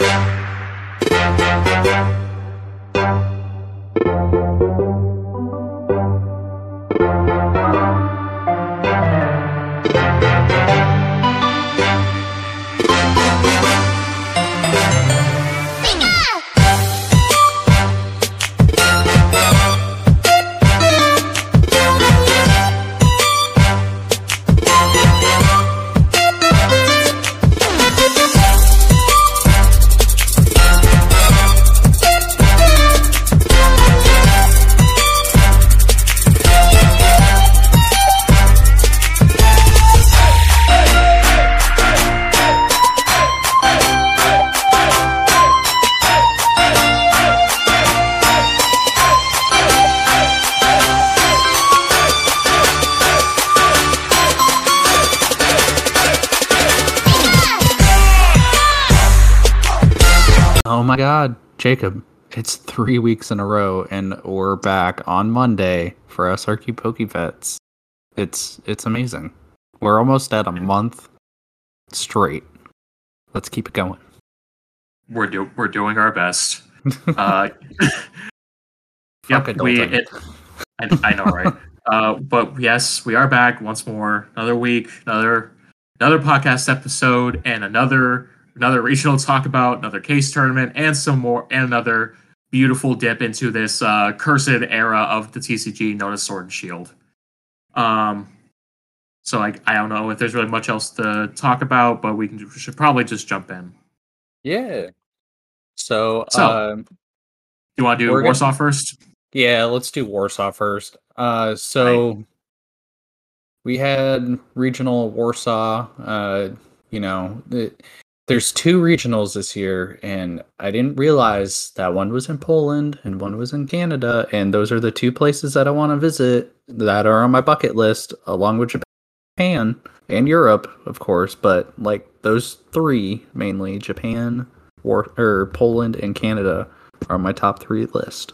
Oh Jacob. It's three weeks in a row and we're back on Monday for SRQ PokeVets. It's it's amazing. We're almost at a month straight. Let's keep it going. We're do we're doing our best. Uh, yep, we. It, I, I know, right? uh, but yes, we are back once more. Another week, another another podcast episode, and another another regional to talk about, another case tournament, and some more, and another beautiful dip into this uh, cursed era of the TCG known as Sword and Shield. Um, so like I don't know if there's really much else to talk about, but we can we should probably just jump in. Yeah. So, So- um, You want to do We're gonna- Warsaw first? yeah, let's do Warsaw first. Uh, so we had regional Warsaw. Uh, you know, the, there's two regionals this year, and I didn't realize that one was in Poland and one was in Canada, and those are the two places that I want to visit that are on my bucket list, along with Japan and Europe, of course. But like those three mainly, Japan, or or Poland and Canada, are on my top three list.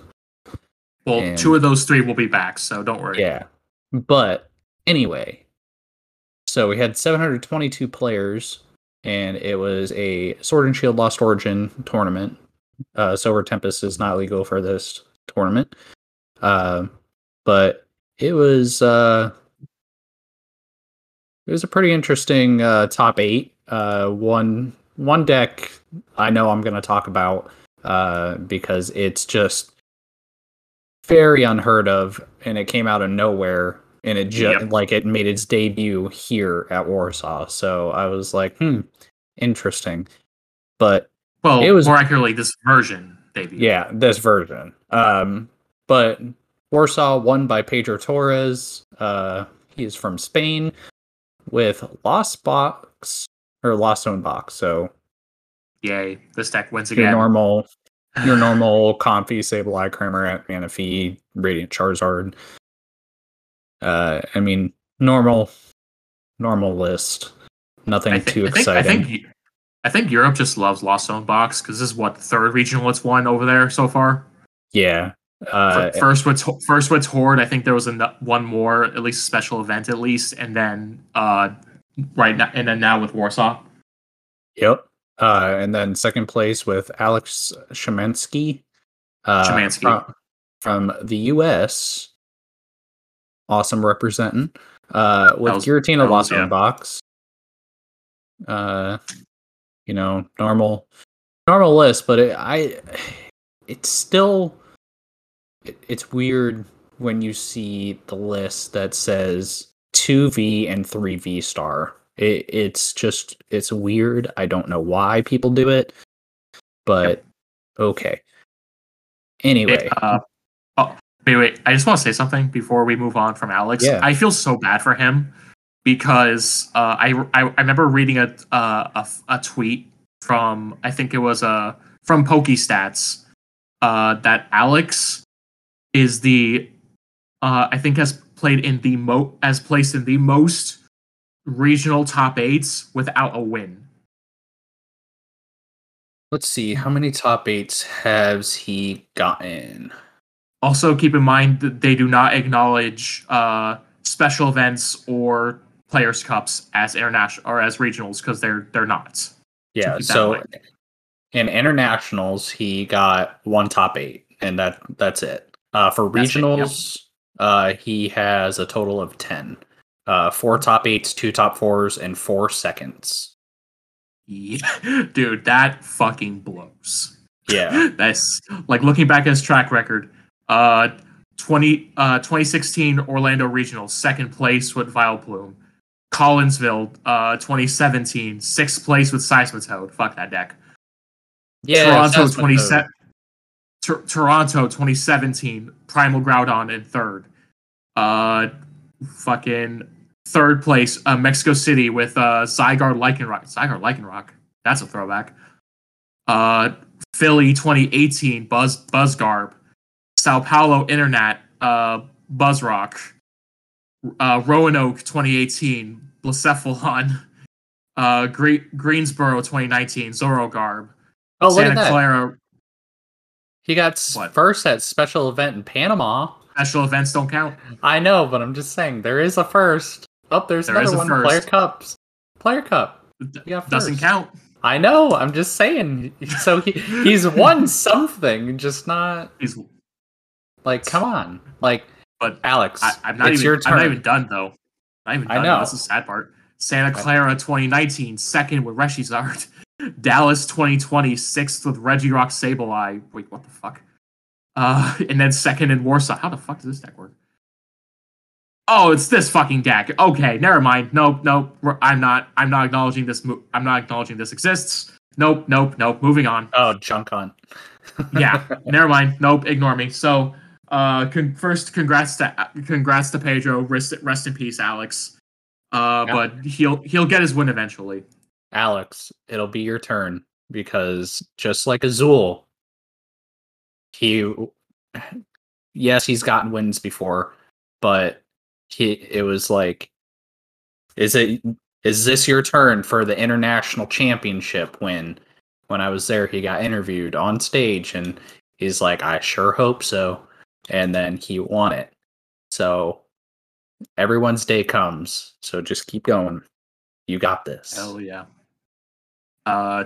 Well, And- two of those three will be back, so don't worry. Yeah. But anyway, so we had 722 players, and it was a Sword and Shield Lost Origin tournament. Uh, Silver Tempest is not legal for this tournament. Uh, but it was uh, it was a pretty interesting uh, top eight. Uh, one one deck I know I'm going to talk about uh, because it's just very unheard of, and it came out of nowhere, and it just Yep. like it made its debut here at Warsaw. So I was like, hmm, interesting. But Well, It was- more accurately, this version debut. yeah, this version. Um, but Warsaw won by Pedro Torres. Uh, he is from Spain with Lost Box or Lost Zone Box. So Yay! This deck wins your again. normal, your normal Comfey Sableye Kramer Manaphy Radiant Charizard. Uh, I mean normal, normal list. Nothing too I think, exciting. I think I think Europe just loves Lost Zone Box because this is what the third regional it's won over there so far. yeah. Uh, first with Ho- first with Horde, I think there was a, one more, at least a special event at least, and then uh, right now, and then now with Warsaw. Yep. Uh, and then second place with Alex Shemansky. Uh, Szymanski. From, from the U.S. Awesome representing. Uh, with was- Giratina Lost yeah. box. Uh, you know, normal, normal list, but it, I, it's still, it, it's weird when you see the list that says two V and three V star. It, it's just it's weird. I don't know why people do it, but okay. Anyway, It, uh, wait, wait. I just want to say something before we move on from Alex. Yeah. I feel so bad for him because uh, I, I I remember reading a, uh, a a tweet from I think it was uh, from PokeStats uh, that Alex is the uh, I think has played in the mo as placed in the most regional top eights without a win. let's see how many top eights has he gotten. Also, keep in mind that they do not acknowledge uh, special events or players cups as international or as regionals because they're they're not. Yeah, so in internationals, he got one top eight, and that that's it. Uh, for That's it, regionals, uh, he has a total of ten. Uh, four top eights, two top fours, and four seconds. Yeah. Dude, that fucking blows. Yeah, That's like looking back at his track record. Uh, 20, uh, 2016 Orlando Regional, second place with Vileplume. Collinsville, uh, 2017, sixth place with Seismitoad. Fuck that deck. yeah. Toronto, that's what the- 27. Tor- Toronto, 2017, Primal Groudon in third. Uh, fucking third place, uh, Mexico City with uh, Zygarde Lycanroc. Zygarde Lycanroc. That's a throwback. Uh, Philly, 2018, Buzz Buzzgarb. Sao Paulo Internet, uh, Buzzrock. Uh, Roanoke, 2018, Blacephalon. Uh, Gre- Greensboro, 2019, Zorogarb. Oh, Santa. Clara He got What? first at special event in Panama. special events don't count. I know, but I'm just saying there is a first. Oh, there's There another a one. Player first. cups. Player cup. D- You got Doesn't count. I know. I'm just saying. So he he's won something, just not He's, like come on, like but Alex. I, I'm not it's even. your turn. I'm not even done though. Not even I know. That's the sad part. Santa Clara 2019, second with Reshizard. Dallas 2020, sixth with Regirock Sableye. Wait, what the fuck? Uh, and then second in Warsaw. How the fuck does this deck work? Oh, it's this fucking deck. Okay, never mind. Nope, nope. I'm not. I'm not acknowledging this. Mo- I'm not acknowledging this exists. Nope, nope, nope. Moving on. oh, junk hunt. yeah, never mind. Nope, ignore me. So, uh, con- first, congrats to congrats to Pedro. Rest, rest in peace, Alex. Uh, Yeah. but he'll he'll get his win eventually. Alex, it'll be your turn because just like Azul, he yes, he's gotten wins before, but he it was like is it is this your turn for the international championship win? When I was there, he got interviewed on stage and he's like, I sure hope so. And then he won it. So everyone's day comes. So just keep going. You got this. Hell yeah. Uh,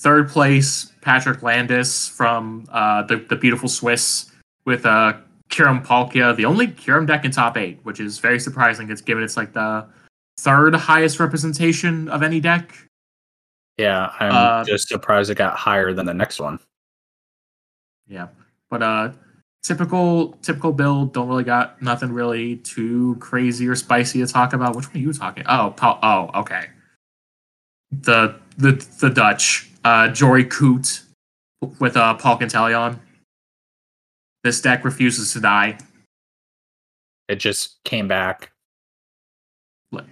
third place, Patrick Landis from uh, the the beautiful Swiss with uh Kiram Palkia, the only Kiram deck in top eight, which is very surprising. It's given it's like the third highest representation of any deck. Yeah, I'm Uh, just surprised it got higher than the next one. Yeah, but uh, typical typical build. Don't really got nothing really too crazy or spicy to talk about. Which one are you talking? Oh, Paul, oh, okay. The the the Dutch, uh, Jory Coot with uh Palkia Inteleon. This deck refuses to die. It just came back.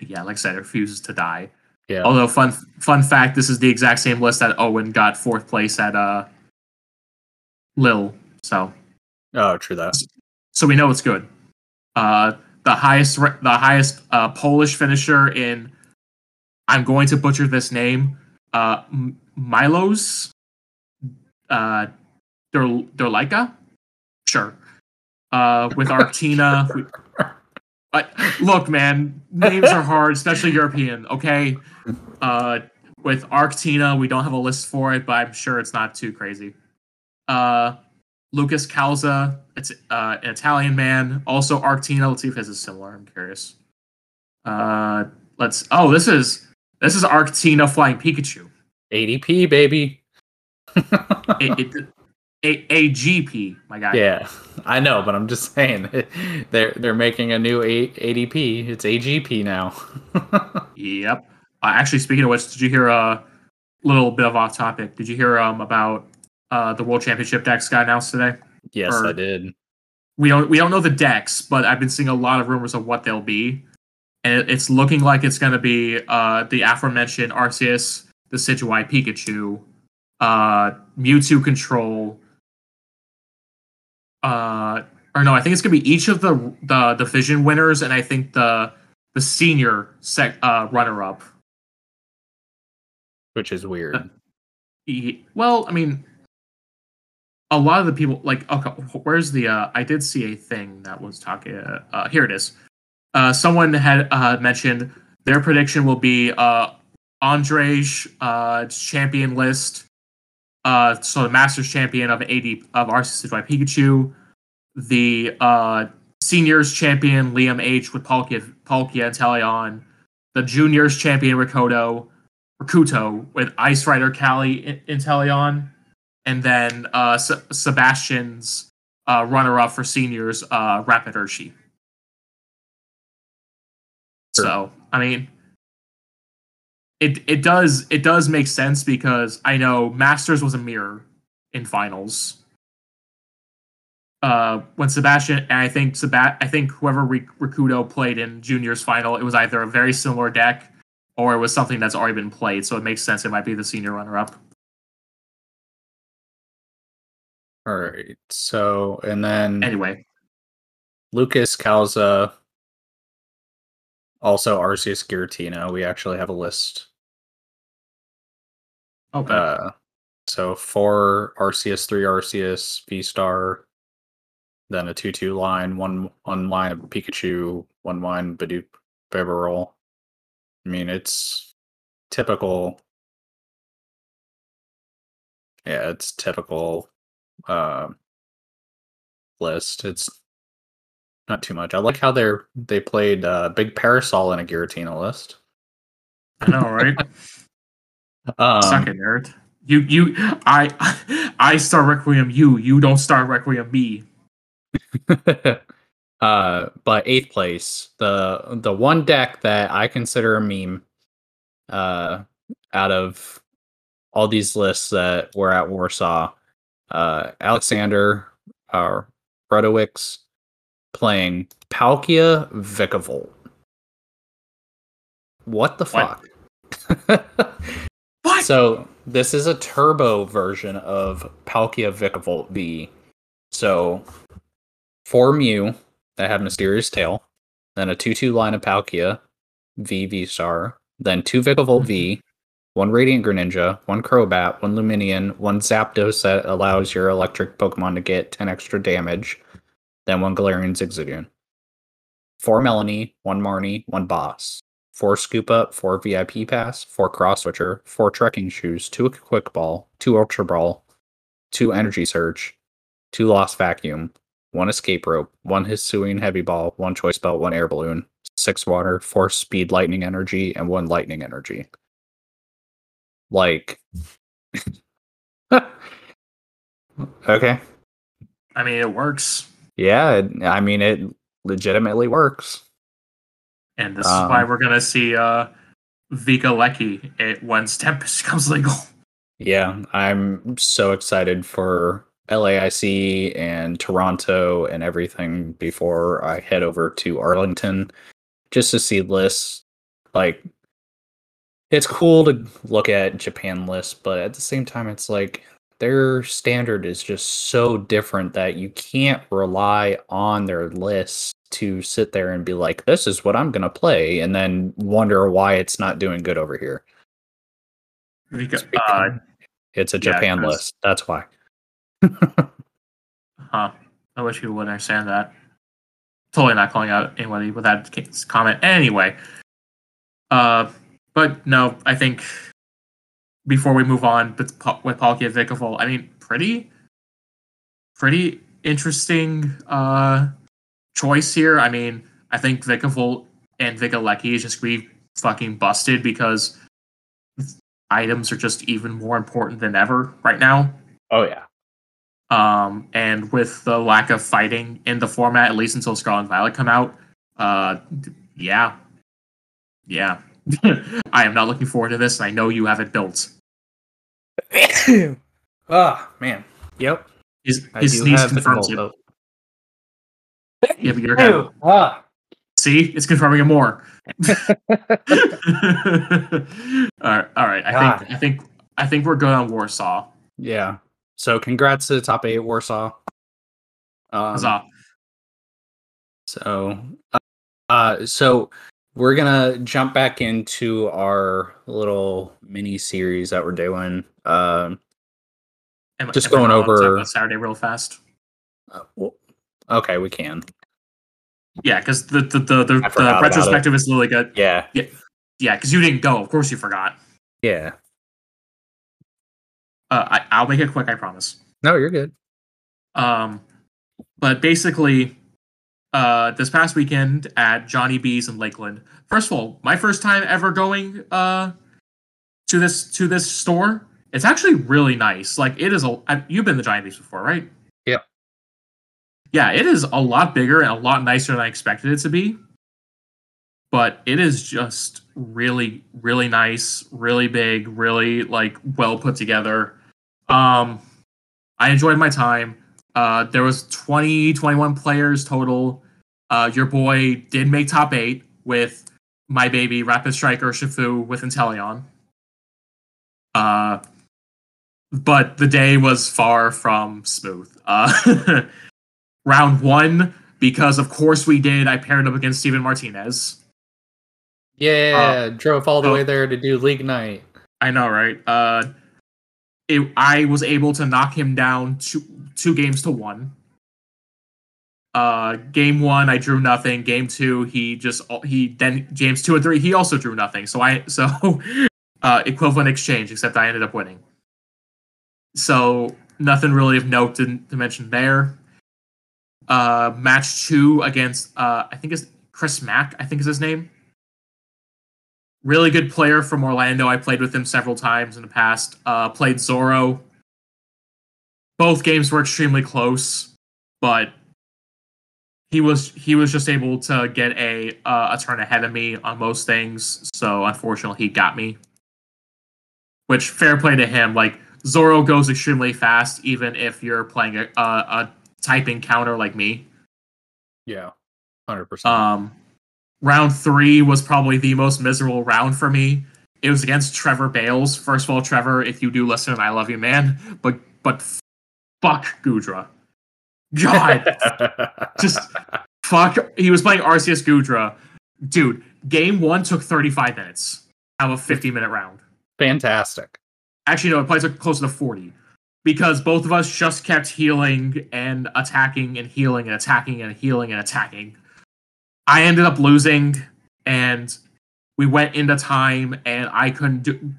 Yeah, like I said, it refuses to die. Yeah. Although fun fun fact, this is the exact same list that Owen got fourth place at uh Lille. So Oh, true that. so we know it's good. Uh, the highest the highest uh, Polish finisher in I'm going to butcher this name. Uh, Milos uh, Der Derlika, sure. Uh, with Artina. look, man, names are hard, especially European. Okay. Uh, with Arctina, we don't have a list for it, but I'm sure it's not too crazy. Uh, Lucas Calza, it's uh, an Italian man. Also Arctina. Let's see if his is similar. I'm curious. Uh, let's. Oh, this is this is Arctina flying Pikachu. ADP baby. A, it, a, AGP, my guy. yeah, I know, but I'm just saying they're they're making a new a- ADP. It's AGP now. Yep. Uh, actually, speaking of which, did you hear a little bit of off topic? Did you hear um about uh the World Championship decks got announced today? yes, Or- I did. we don't we don't know the decks, but I've been seeing a lot of rumors of what they'll be, and it, it's looking like it's going to be uh, the aforementioned Arceus, the Decidueye Pikachu, uh, Mewtwo Control, uh, or no, I think it's going to be each of the the division winners, and I think the the senior sec uh, runner up. Which is weird. Ye- Well, I mean, a lot of the people like okay, where's the? Uh, I did see a thing that was talking. Uh, uh, here it is. Uh, someone had uh, mentioned their prediction will be uh, Andrej uh, champion list, so the Masters champion of AD of Arceus by Pikachu, the seniors champion Liam H with Palkia, Palkia and Teleon, the juniors champion Rikuto, Rikuto with Ice Rider Callie in Teleon, and then uh, S- Sebastian's uh, runner-up for seniors, uh, Rapid Urshi. Sure. So I mean, it it does it does make sense because I know Masters was a mirror in finals. Uh, when Sebastian and I think Seba- I think whoever Rik- Rikudo played in juniors final, it was either a very similar deck or it was something that's already been played. So it makes sense it might be the senior runner-up. All right. So, and then Anyway, Lucas Calza, also Arceus Giratina. We actually have a list. okay, Uh, so four Arceus, three Arceus, V Star, then a two-two line, one one line of Pikachu, one line Bidoof Bibarel. I mean, it's typical. Yeah, it's typical uh, list. It's not too much. I like how they're they played uh, Big Parasol in a Giratina list. I know, right? Um, Suck it, nerd. You you I I star Requiem you. You don't star Requiem me. uh, but eighth place, the the one deck that I consider a meme, uh, out of all these lists that were at Warsaw, uh, Alexander, uh, Brodowicz, playing Palkia Vikavolt. What the What? fuck? What? So this is a turbo version of Palkia Vikavolt V. So four Mew that have Mysterious Tail, then a 2-2 line of Palkia, V V Star, then two Vikavolt V, one Radiant Greninja, one Crobat, one Lumineon, one Zapdos that allows your electric Pokemon to get 10 extra damage, then one Galarian Zigzagoon. Four Melanie, one Marnie, one Boss four scoop up, four VIP pass, four cross switcher, four trekking shoes, two quick ball, two ultra ball, two energy surge, two lost vacuum, one escape rope, one Hisuian heavy ball, one choice belt, one air balloon, six water, four speed lightning energy, and one lightning energy. Like, okay, I mean, it works, yeah, I mean it legitimately works. and this is why Um, we're gonna see uh Vika Lecky it once Tempest becomes legal. Yeah, I'm so excited for LAIC and Toronto and everything before I head over to Arlington just to see lists. Like, it's cool to look at Japan lists, but at the same time, it's like their standard is just so different that you can't rely on their lists to sit there and be like, this is what I'm going to play, and then wonder why it's not doing good over here. Vika, uh, It's a Yeah, list. That's why. huh. I wish people would understand that. Totally not calling out anybody with that comment. Anyway, uh, but no, I think before we move on with, with Palkia Vikavolt, I mean, pretty, pretty interesting uh choice here. I mean, I think Vikavolt and Vikalecki is just gonna be fucking busted because items are just even more important than ever right now. Oh yeah. Um, and with the lack of fighting in the format, at least until Scarlet and Violet come out, uh, yeah, yeah, I am not looking forward to this, and I know you have it built. Ah man. Yep. His, I his do sneeze confirms it. Yeah, but you're gonna though. Ah. see, it's confirming it more. all right, all right. I God. think, I think, I think we're good on Warsaw. Yeah. So congrats to the top eight Warsaw. Um, Huzzah. So, uh, uh, so we're gonna jump back into our little mini series that we're doing. Um, Am- just going allowed to talk over- Saturday real fast. uh, well, okay, we can. Yeah, because the the the, the, the retrospective is really good. Yeah. Yeah, because you didn't go. Of course, you forgot. Yeah. Uh, I, I'll make it quick. I promise. No, you're good. Um, but basically, uh, this past weekend at Johnny B's in Lakeland. First of all, my first time ever going uh to this to this store. It's actually really nice. Like it is a You've been to Johnny B's before, right? Yep. Yeah, it is a lot bigger and a lot nicer than I expected it to be. But it is just really, really nice, really big, really like well put together. Um, I enjoyed my time. Uh, there was 20, 21 players total. Uh, your boy did make top eight with my baby Rapid Strike Urshifu with Inteleon. Uh, but the day was far from smooth. Uh, round one, because of course we did, I paired up against Steven Martinez. Yeah, drove all the oh. way there to do league night. I know, right? Uh, it, I was able to knock him down two two games to one. Uh, game one, I drew nothing. Game two, he just he then games two and three, he also drew nothing. So I so uh, equivalent exchange, except I ended up winning. So nothing really of note to, to mention there. Uh, match two against uh, I think is Chris Mack. I think is his name really good player from Orlando. I played with him several times in the past. Uh, played Zorro. Both games were extremely close, but he was he was just able to get a uh, a turn ahead of me on most things. So unfortunately, he got me. Which fair play to him. Like Zorro goes extremely fast, even if you're playing a a, a typing counter like me. Yeah, hundred percent. Um, round three was probably the most miserable round for me. It was against Trevor Bales. First of all, Trevor, if you do listen, I love you, man. But but fuck Goodra. God, just fuck. He was playing Arceus Goodra. Dude, game one took 35 minutes out of a 50 minute round. Fantastic. Actually, no, it probably took closer to 40 because both of us just kept healing and attacking and healing and attacking and healing and attacking. I ended up losing, and we went into time, and I couldn't do,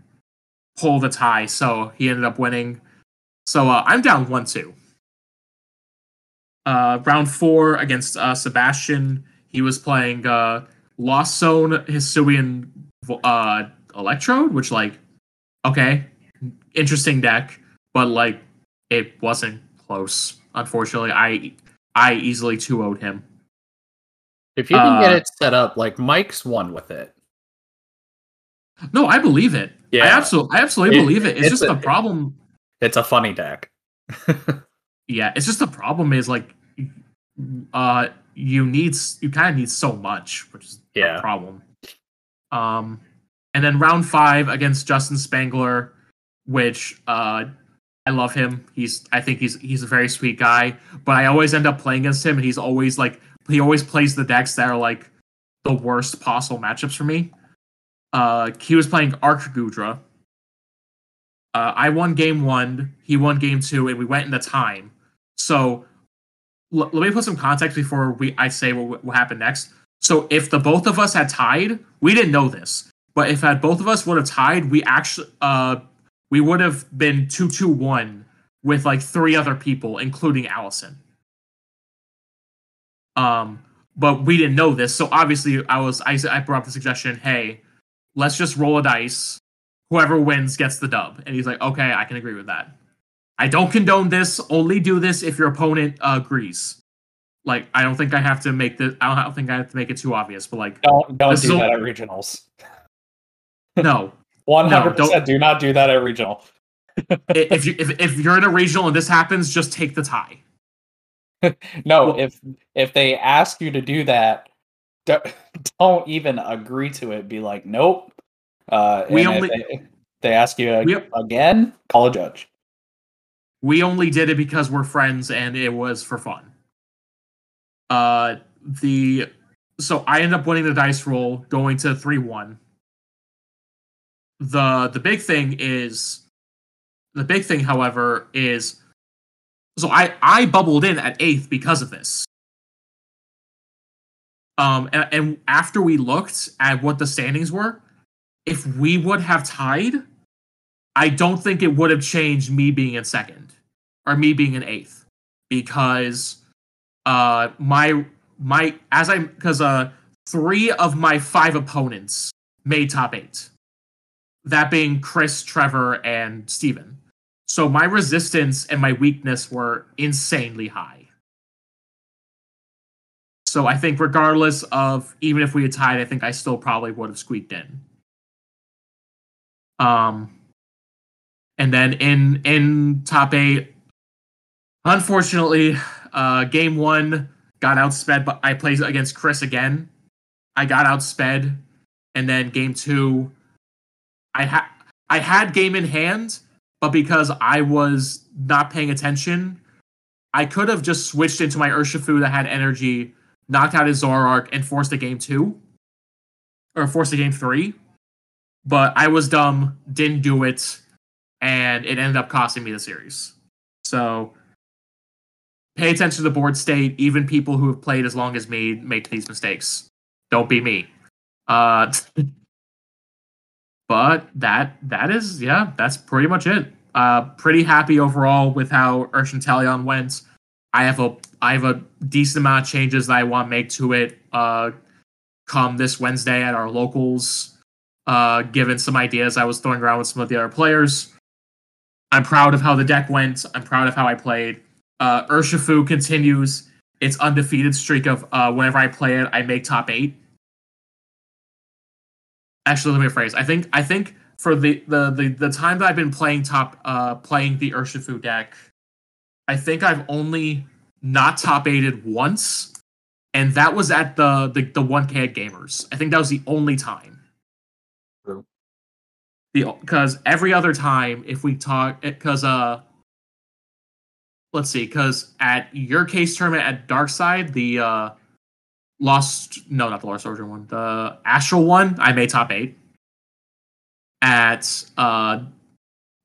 pull the tie, so he ended up winning. So uh, I'm down one two. Uh, round four against uh, Sebastian, he was playing uh, Lost Zone Hisuian uh, Electrode, which like, okay, interesting deck, but like it wasn't close. Unfortunately, I I easily 2 0'd him. If you can get Uh, it set up, like Mike's won with it. No, I believe it. Yeah. I absolutely, I absolutely It- believe it. It's, it's just a- the problem. It's a funny deck. Yeah, it's just the problem is like, uh, you need you kind of need so much, which is Yeah. a problem. Um, and then round five against Justin Spangler, which uh, I love him. He's I think he's he's a very sweet guy, but I always end up playing against him, and he's always like he always plays the decks that are like the worst possible matchups for me. Uh, he was playing Arc Goodra. Uh, I won game one, he won game two, and we went into time. So l- let me put some context before we I say what, what happened next. So if the both of us had tied, we didn't know this, but if had both of us would have tied, we actually uh we would have been two two one with like three other people, including Allison. Um, but we didn't know this, so obviously I was I I brought up the suggestion, hey, let's just roll a dice. Whoever wins gets the dub, and he's like, okay, I can agree with that. I don't condone this. Only do this if your opponent uh, agrees. Like, I don't think I have to make this. I don't think I have to make it too obvious, but like, Don't don't do that at regionals. no. one hundred percent. Do not do that at regional. If you if, if you're in a regional and this happens, just take the tie. No, Well- if if they ask you to do that, don't even agree to it. Be like, nope. Uh, We only- they, they ask you We- again, call a judge. We only did it because we're friends and it was for fun. Uh, the so I end up winning the dice roll, going to three one. The the big thing is, the big thing, however, is so I I bubbled in at eighth because of this. Um, and, and after we looked at what the standings were, if we would have tied, I don't think it would have changed me being in second or me being in eighth because uh my my as I because uh three of my five opponents made top eight. That being Chris, Trevor, and Steven. So my resistance and my weakness were insanely high. So I think regardless of even if we had tied, I think I still probably would have squeaked in. Um and then in in top eight, unfortunately, uh game one got outsped, but I played against Chris again. I got outsped, and then game two, I had I had game in hand, but because I was not paying attention, I could have just switched into my Urshifu that had energy, knocked out his Zoroark, and forced a game two, or forced a game three. But I was dumb, didn't do it, and it ended up costing me the series. So pay attention to the board state. Even people who have played as long as me make these mistakes. Don't be me. Uh, but that that is yeah, that's pretty much it. Uh, pretty happy overall with how Urshin Talion went. I have a I have a decent amount of changes that I want to make to it. Uh, come this Wednesday at our locals. Uh, given some ideas I was throwing around with some of the other players. I'm proud of how the deck went. I'm proud of how I played. Uh, Urshifu continues its undefeated streak of uh, whenever I play it, I make top eight. Actually, let me rephrase. I think I think for the the the, the time that I've been playing top uh playing the Urshifu deck, I think I've only not top eighted once, and that was at the the the one K Gamers. I think that was the only time. Because every other time, if we talk, because uh, let's see, because at your case tournament at Dark Side, the uh, lost no, not the Lost Soldier one, the Astral one, I made top eight. At uh,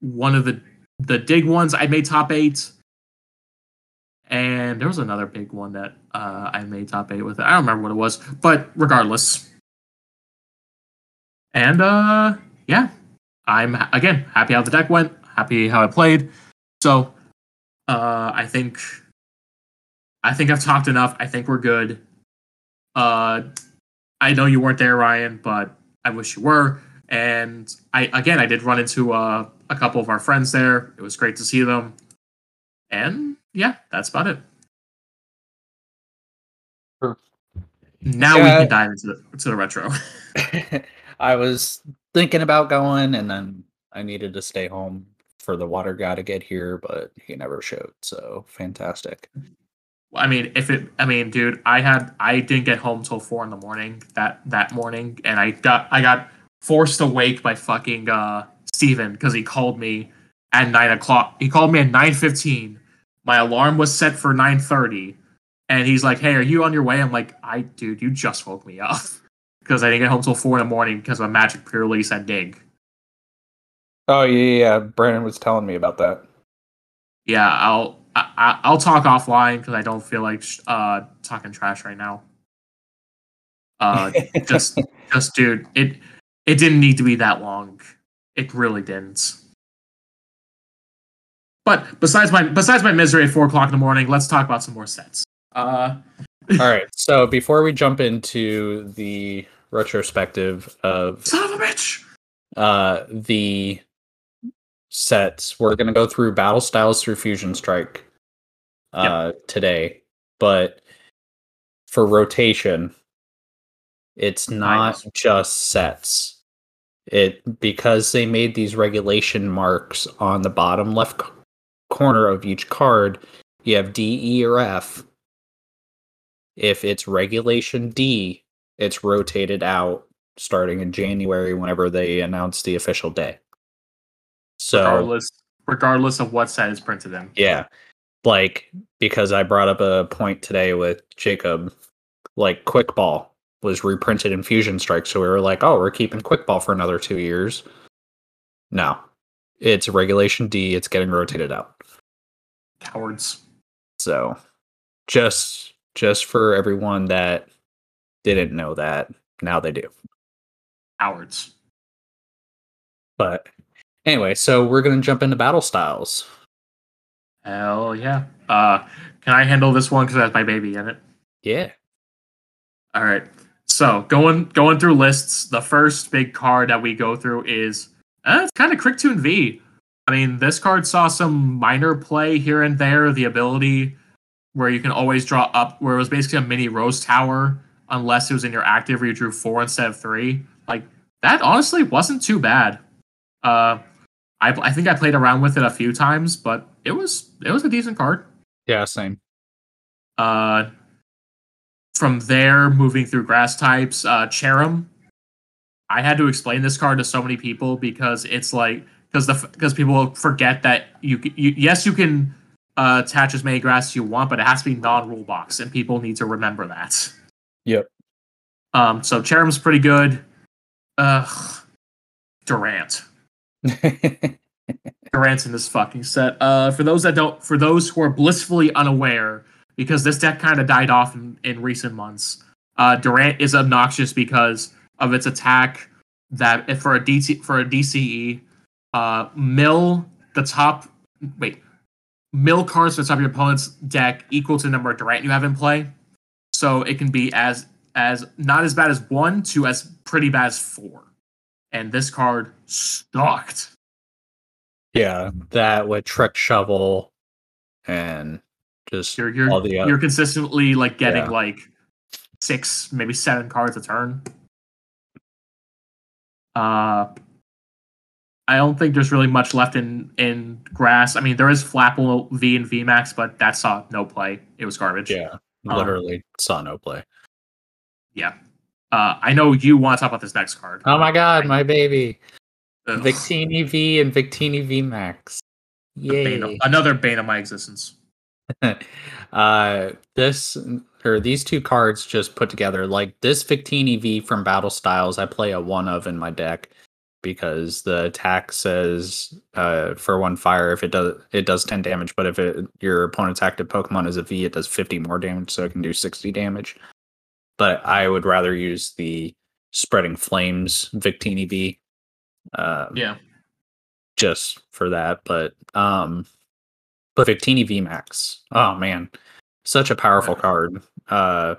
one of the the dig ones, I made top eight. And there was another big one that uh, I made top eight with. It. I don't remember what it was, but regardless. And uh, yeah, I'm again happy how the deck went, happy how I played. So uh, I think I think I've talked enough. I think we're good. Uh, I know you weren't there, Ryan, but I wish you were. And I again, I did run into uh, a couple of our friends there. It was great to see them. And yeah, that's about it. Sure. Now we can dive into the, to the retro. I was thinking about going, and then I needed to stay home for the water guy to get here, but he never showed. So fantastic. I mean, if it, I mean, dude, I had, I didn't get home till four in the morning that that morning, and I got, I got forced awake by fucking uh Steven because he called me at nine o'clock. He called me at nine fifteen. My alarm was set for nine thirty, and he's like, "Hey, are you on your way?" I'm like, "I, dude, you just woke me up because I didn't get home till four in the morning because of a Magic pre-release at Dig." Oh yeah, yeah. Brandon was telling me about that. Yeah, I'll, I, I- I'll talk offline because I don't feel like sh- uh talking trash right now. Uh, just just dude it it didn't need to be that long it really didn't but besides my besides my misery at four o'clock in the morning let's talk about some more sets uh All right. So before we jump into the retrospective of son of a bitch uh the sets, we're gonna go through battle styles through Fusion Strike uh today. But for rotation, it's not Nice. just sets. It because they made these regulation marks on the bottom left c- corner of each card. You have D, E, or F. If it's regulation D, it's rotated out starting in January whenever they announce the official day. So regardless regardless of what set is printed in yeah. Like because I brought up a point today with Jacob, like Quickball was reprinted in Fusion Strike, so we were like, oh, we're keeping Quickball for another two years. No. It's regulation D, it's getting rotated out. cowards So just just for everyone that didn't know that, now they do. cowards But Anyway, so we're gonna jump into battle styles. Hell yeah. Uh, can I handle this one because that's my baby in it? Yeah. All right. So going going through lists, the first big card that we go through is uh, it's kind of Kricketune V. I mean, this card saw some minor play here and there. The ability where you can always draw up, where it was basically a mini Rose Tower, unless it was in your active where you drew four instead of three. Like that, honestly, wasn't too bad. Uh, I I think I played around with it a few times, but it was it was a decent card. Yeah, same. Uh, from there, moving through grass types, uh, Cherrim. I had to explain this card to so many people because it's like because the because people forget that you, you yes you can uh, attach as many grass as you want, but it has to be non-rule box, and people need to remember that. Yep. Um. So Cherrim's pretty good. Ugh. Durant. Durant's in this fucking set. Uh, for those that don't, for those who are blissfully unaware, because this deck kind of died off in, in recent months. Uh, Durant is obnoxious because of its attack that if for a DC for a DCE, uh, mill the top wait mill cards to the top of your opponent's deck equal to the number of Durant you have in play. So it can be as as not as bad as one to as pretty bad as four. And this card sucked. Yeah, that with trick shovel and just You're you're all the uh, you're consistently like getting Yeah. like six, maybe seven cards a turn. Uh I don't think there's really much left in in grass. I mean, there is Flapple V and VMAX, but that saw no play. It was garbage. yeah, Um, literally saw no play. Yeah. Uh, I know you want to talk about this next card. Oh my god, my baby. Ugh, Victini V and Victini V Max. the bane of- Yay. another bane of my existence. uh this or these two cards just put together like this Victini V from Battle Styles I play a one of in my deck because the attack says uh for one fire if it does it does 10 damage but if it your opponent's active Pokemon is a V it does 50 more damage so it can do 60 damage but I would rather use the spreading flames Victini V um, Yeah. just for that. But um but Victini v max Oh man. Such a powerful card. Uh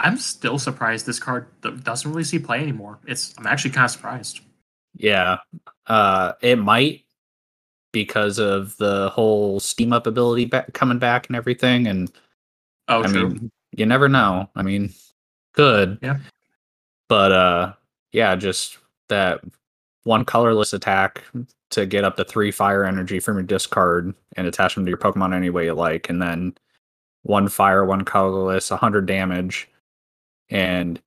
I'm still surprised this card doesn't really see play anymore. It's I'm actually kind of surprised. Yeah. Uh it might because of the whole steam up ability ba- coming back and everything and Oh, I true. mean you never know. I mean good. Yeah. But uh yeah, just that one colorless attack to get up to three fire energy from your discard and attach them to your Pokemon any way you like, and then one fire, one colorless, 100 damage. And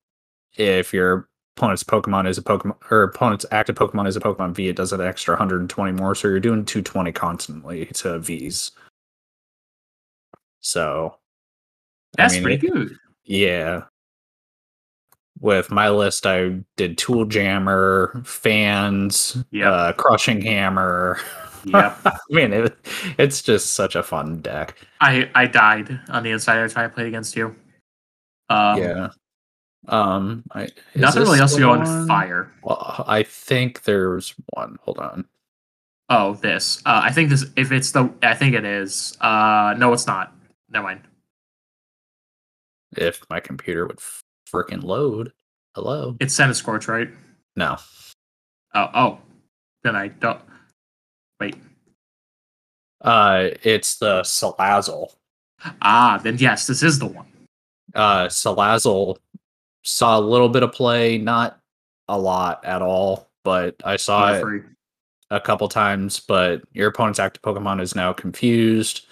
if your opponent's Pokemon is a Pokemon or opponent's active Pokemon is a Pokemon V, it does an extra 120 more. So you're doing 220 constantly to Vs. So I That's mean, pretty good. yeah. With my list, I did Tool Jammer, Fans, Yep. uh, Crushing Hammer. Yep. I mean, it, it's just such a fun deck. I I died on the inside time I played against you. Um, yeah. Um, I, is Nothing really else to go on, fire. Well, I think there's one. Hold on. Oh, this. Uh, I think this. If it's the, I think it is. Uh, no, it's not. Never mind. If my computer would freaking load. Hello. It's Centiskorch, right? No. Oh, oh. Then I don't. Wait. Uh, it's the Salazzle. Ah, then yes, this is the one. uh Salazzle saw a little bit of play, not a lot at all, but I saw it a couple times. But your opponent's active Pokemon is now confused,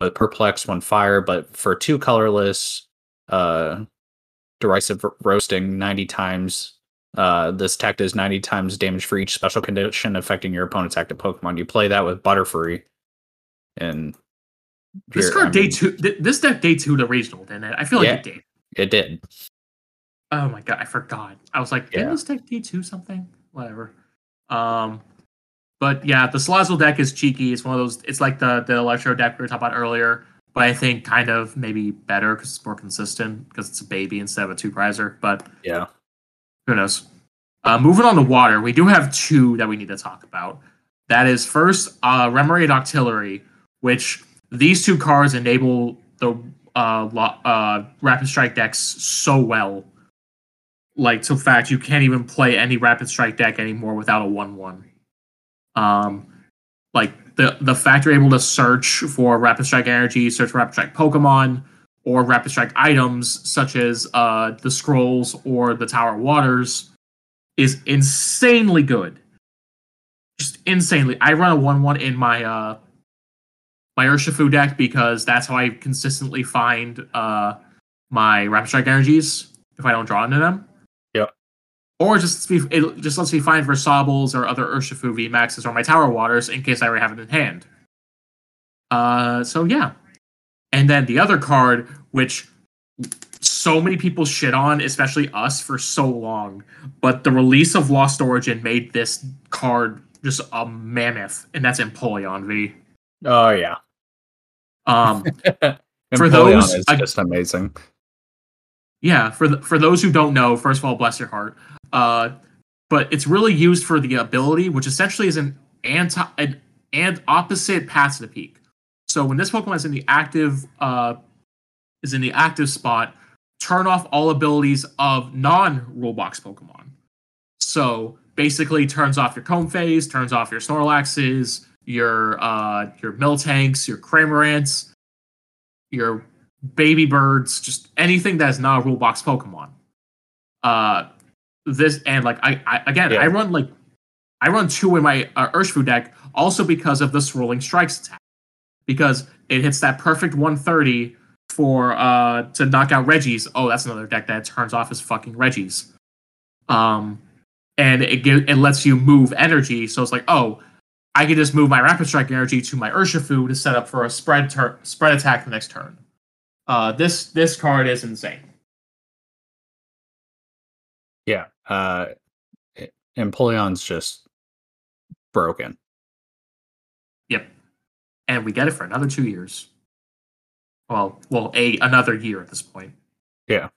but perplexed when fire. But for two colorless, uh, derisive roasting ninety times. Uh, this tech does 90 times damage for each special condition affecting your opponent's active Pokemon. You play that with Butterfree, and This card I day two. Th- this deck day two the regional, didn't it? I feel like Yeah. it did. It did. Oh my god, I forgot. I was like, didn't Yeah. this deck D two something? Whatever. Um, but yeah, the Salazzle deck is cheeky. It's one of those. It's like the the Electro deck we were talking about earlier, but I think kind of maybe better because it's more consistent because it's a baby instead of a two prizer. But Yeah. who knows? Uh, moving on to water, we do have two that we need to talk about. That is first uh, Remoraid Octillery, which these two cards enable the uh, lo- uh, Rapid Strike decks so well. Like to fact you can't even play any Rapid Strike deck anymore without a one-one. Um, like the the fact you're able to search for Rapid Strike energy, search for Rapid Strike Pokemon, or Rapid Strike items such as uh, the scrolls or the Tower Waters is insanely good. Just insanely. I run a one-one in my uh, my Urshifu deck because that's how I consistently find uh, my Rapid Strike energies if I don't draw into them. Or just be, it just lets me find Versables or other Urshifu VMAXs or my Tower Waters in case I already have it in hand. Uh, so yeah. And then the other card, which so many people shit on, especially us, for so long, but the release of Lost Origin made this card just a mammoth, and that's Empoleon V. Oh yeah. Um, For those- is I- just amazing. Yeah, for the, for those who don't know, first of all, bless your heart. Uh, but it's really used for the ability, which essentially is an anti an and opposite path to the peak. So when this Pokemon is in the active uh, is in the active spot, turn off all abilities of non-rule box Pokemon. So basically, turns off your Comfeys, turns off your Snorlaxes, your uh, your Miltanks, your Cramorants, your baby birds, just anything that is not a rule box Pokemon. Uh, this and like I, I again, Yeah. I run like I run two in my uh, Urshifu deck, also because of the swirling strikes attack, because it hits that perfect 130 for uh to knock out Regis. Oh, that's another deck that turns off his fucking Regis. Um, and it gives it lets you move energy, so it's like oh. I could just move my Rapid Strike energy to my Urshifu to set up for a spread tur- spread attack the next turn. Uh, this this card is insane. Yeah. Uh Empoleon's just broken. Yep, and we get it for another two years. Well, well, a another year at this point. Yeah.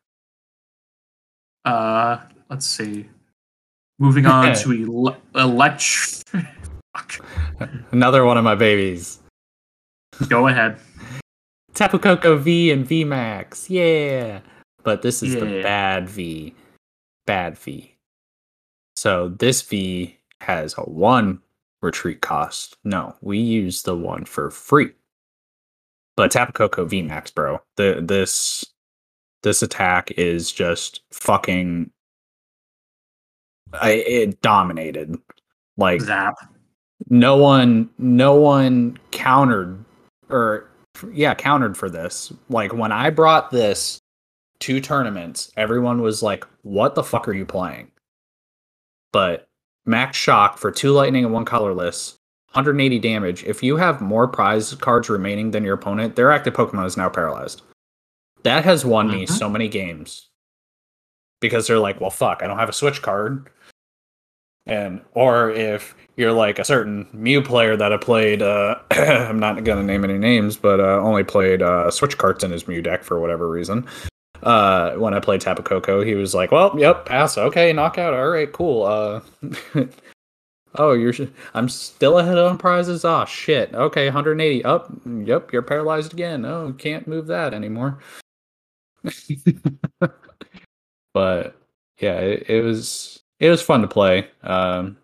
Uh, let's see. Moving on to ele- elect. Another one of my babies. Go ahead. Tapu Koko V and V Max. Yeah. But this is the bad V. Bad V. So this V has a one retreat cost. No, we use the one for free. But Tapu Koko V Max, bro. The this this attack is just fucking I, it dominated. Like Zap. no one no one countered or yeah countered for this. Like when i brought this to tournaments everyone was like what the fuck are you playing? But max shock for two lightning and one colorless 180 damage. If you have more prize cards remaining than your opponent their active pokemon is now paralyzed. That has won me Mhm. so many games. Because they're like well fuck i don't have a switch card. And or if you're like a certain Mew player that I played, uh, I'm not gonna name any names, but uh, only played uh, Switch carts in his Mew deck for whatever reason. Uh, when I played Tapu Koko, he was like, "Well, yep, pass. Okay, knockout. All right, cool. Uh, oh, you're sh- I'm still ahead on prizes. Ah, shit. Okay, 180 up. Yep, you're paralyzed again. Oh, can't move that anymore. but yeah, it, it was it was fun to play. Um,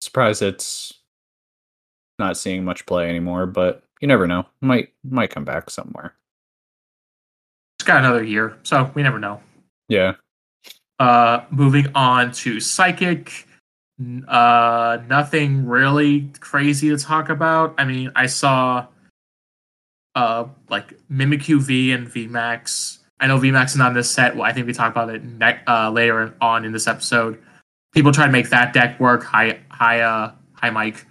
surprised it's not seeing much play anymore, but you never know. Might might come back somewhere. It's got another year, so we never know. Yeah. Uh, moving on to Psychic. Uh, nothing really crazy to talk about. I mean, I saw uh like Mimikyu V and VMAX. I know VMAX is not in this set. Well, I think we talk about it ne- uh, later on in this episode. People try to make that deck work. Hi, hi, uh, hi, Mike.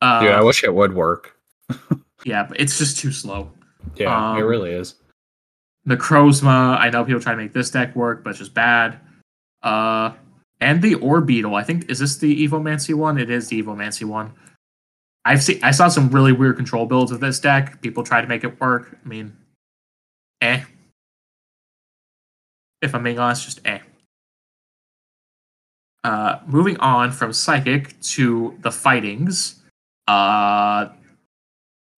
Uh, yeah, I wish it would work. yeah, but it's just too slow. Yeah, it um, really is. Necrozma, I know people try to make this deck work, but it's just bad. Uh, and the Orbeetle, I think is this the Evomancy one? It is the Evomancy one. I've seen, I saw some really weird control builds of this deck. People try to make it work. I mean, eh. If I'm being honest, just eh. Uh, moving on from Psychic to the Fightings. Uh,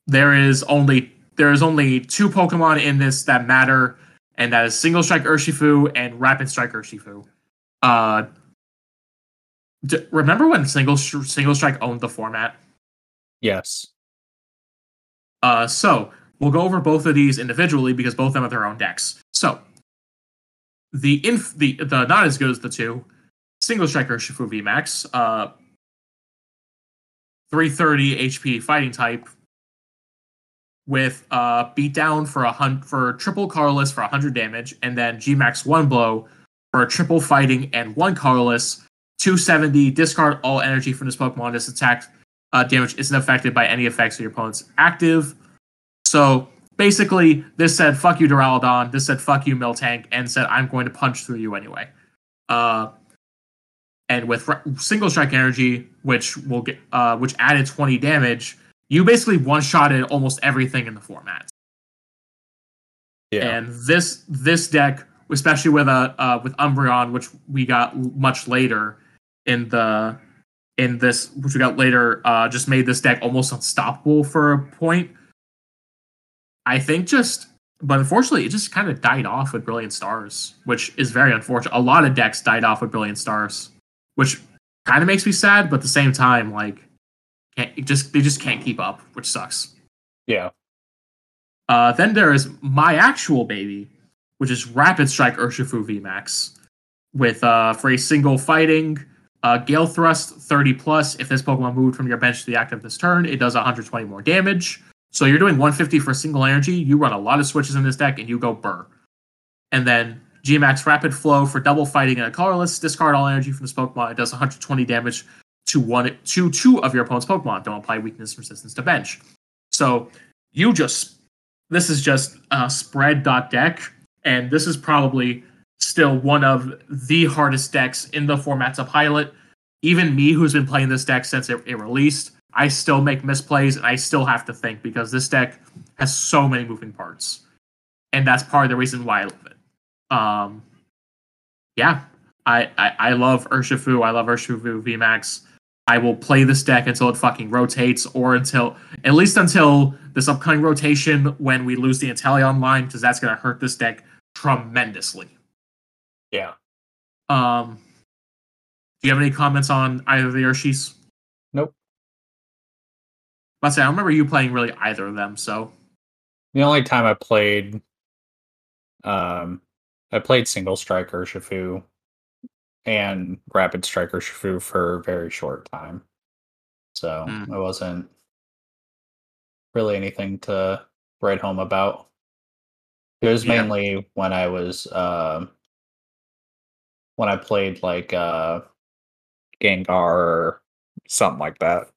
there is only there is only two Pokemon in this that matter, and that is Single Strike Urshifu and Rapid Strike Urshifu. Uh, d- remember when Single Single Strike owned the format? Yes. Uh, so we'll go over both of these individually because both of them have their own decks. So the inf the the not as good as the two single Strike Urshifu VMAX, uh, 330 HP fighting type with uh beatdown for a hunt for triple colorless for 100 damage, and then Gmax one blow for a triple fighting and one colorless, 270. Discard all energy from this Pokemon. This attack uh, damage isn't affected by any effects of your opponent's active. So basically, this said "fuck you, Duraludon." This said "fuck you, Miltank," and said "I'm going to punch through you anyway." Uh, and with single strike energy, which will get uh, which added 20 damage, you basically one shotted almost everything in the format. Yeah. And this this deck, especially with a uh, uh, with Umbreon, which we got much later in the in this, which we got later, uh, just made this deck almost unstoppable for a point. I think just, but unfortunately, it just kind of died off with Brilliant Stars, which is very unfortunate. A lot of decks died off with Brilliant Stars which kind of makes me sad, but at the same time, like, can't just they just can't keep up, which sucks. Yeah. Uh, then there is my actual baby, which is Rapid Strike Urshifu VMAX, with uh, for a single fighting, uh, Gale Thrust 30 plus. If this Pokemon moved from your bench to the active this turn, it does 120 more damage. So you're doing 150 for single energy. You run a lot of switches in this deck, and you go burr. And then Gmax Rapid Flow for double fighting and a colorless. Discard all energy from this Pokemon. It does 120 damage to one to two of your opponent's Pokemon. Don't apply weakness resistance to bench. So you just this is just a spread dot deck, and this is probably still one of the hardest decks in the format to pilot. Even me, who's been playing this deck since it, it released, I still make misplays and I still have to think because this deck has so many moving parts. And that's part of the reason why I love it. Um, yeah, I, I, I love Urshifu. I love Urshifu VMAX. I will play this deck until it fucking rotates, or until at least until this upcoming rotation when we lose the Inteleon line, because that's gonna hurt this deck tremendously. Yeah. Um. Do you have any comments on either of the Urshis? Nope. Let's say I don't remember you playing really either of them. So the only time I played um I played single Strike Urshifu and rapid Strike Urshifu for a very short time. So mm. it wasn't really anything to write home about. It was yeah. mainly when I was uh, when I played like uh Gengar or something like that.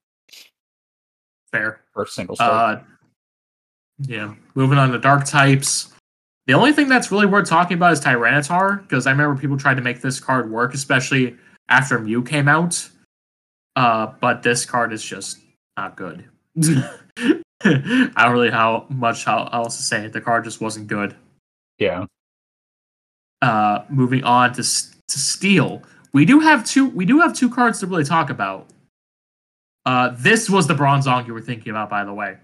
Fair. Or single striker. Uh, yeah. Moving on to dark types. The only thing that's really worth talking about is Tyranitar, because I remember people tried to make this card work, especially after Mew came out. Uh, but this card is just not good. I don't really how much how else to say. The card just wasn't good. Yeah. Uh, moving on to to Steel, we do have two. We do have two cards to really talk about. Uh, this was the Bronzong you were thinking about, by the way,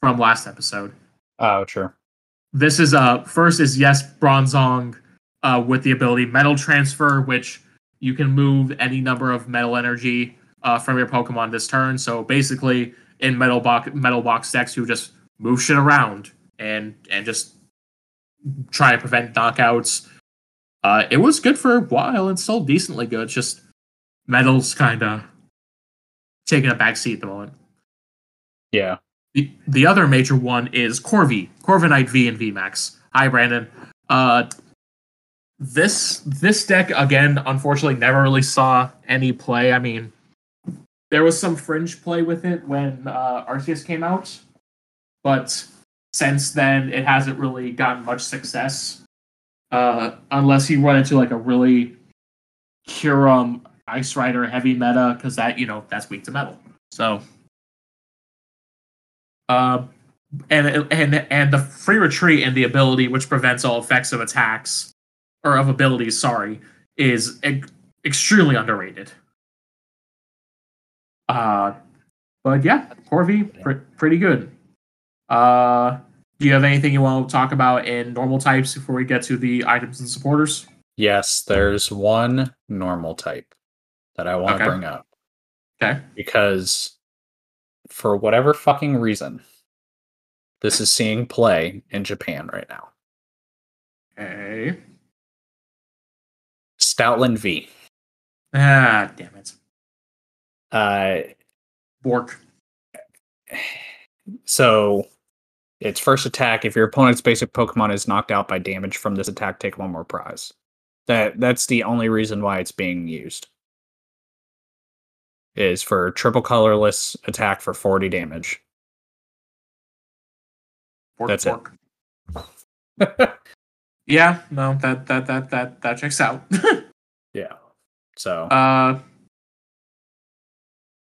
from last episode. Oh, sure. This is uh first is yes Bronzong uh, with the ability Metal Transfer, which you can move any number of metal energy uh, from your Pokemon this turn. So basically, in Metal Box Metal Box decks, you just move shit around and and just try to prevent knockouts. Uh, it was good for a while and still decently good. It's just Metal's kind of taking a back seat at the moment. Yeah. The, the other major one is Corvi, Corviknight V and VMAX. Hi, Brandon. Uh, this this deck again, unfortunately, never really saw any play. I mean, there was some fringe play with it when uh, Arceus came out, but since then, it hasn't really gotten much success. Uh, unless you run into like a really Kyurem Ice Rider heavy meta, because that you know that's weak to metal. So uh, and and and the free retreat and the ability which prevents all effects of attacks or of abilities, sorry, is e- extremely underrated. Uh, but yeah, Corvi, pr- pretty good. Uh, do you have anything you want to talk about in normal types before we get to the items and supporters? Yes, there's one normal type that I want to bring up Okay. because for whatever fucking reason, this is seeing play in Japan right now. Okay. Stoutland V. Ah, damn it. Uh, Bork. so its first attack, if your opponent's basic Pokemon is knocked out by damage from this attack, take one more prize. That that's the only reason why it's being used. Is for triple colorless attack for 40 damage. That's it. Yeah, no, that that that that that checks out. yeah. So uh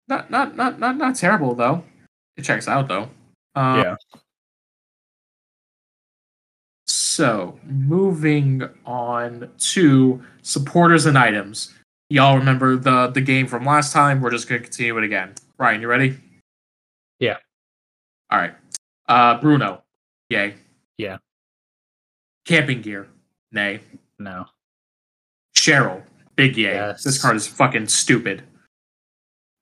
not not not not not terrible though. It checks out though. Uh, yeah. So moving on to supporters and items. Y'all remember the the game from last time? We're just gonna continue it again. Ryan, you ready? Yeah. All right. Uh, Bruno, yay. Yeah. Camping gear, nay. No. Cheryl, big yay. Yes. This card is fucking stupid.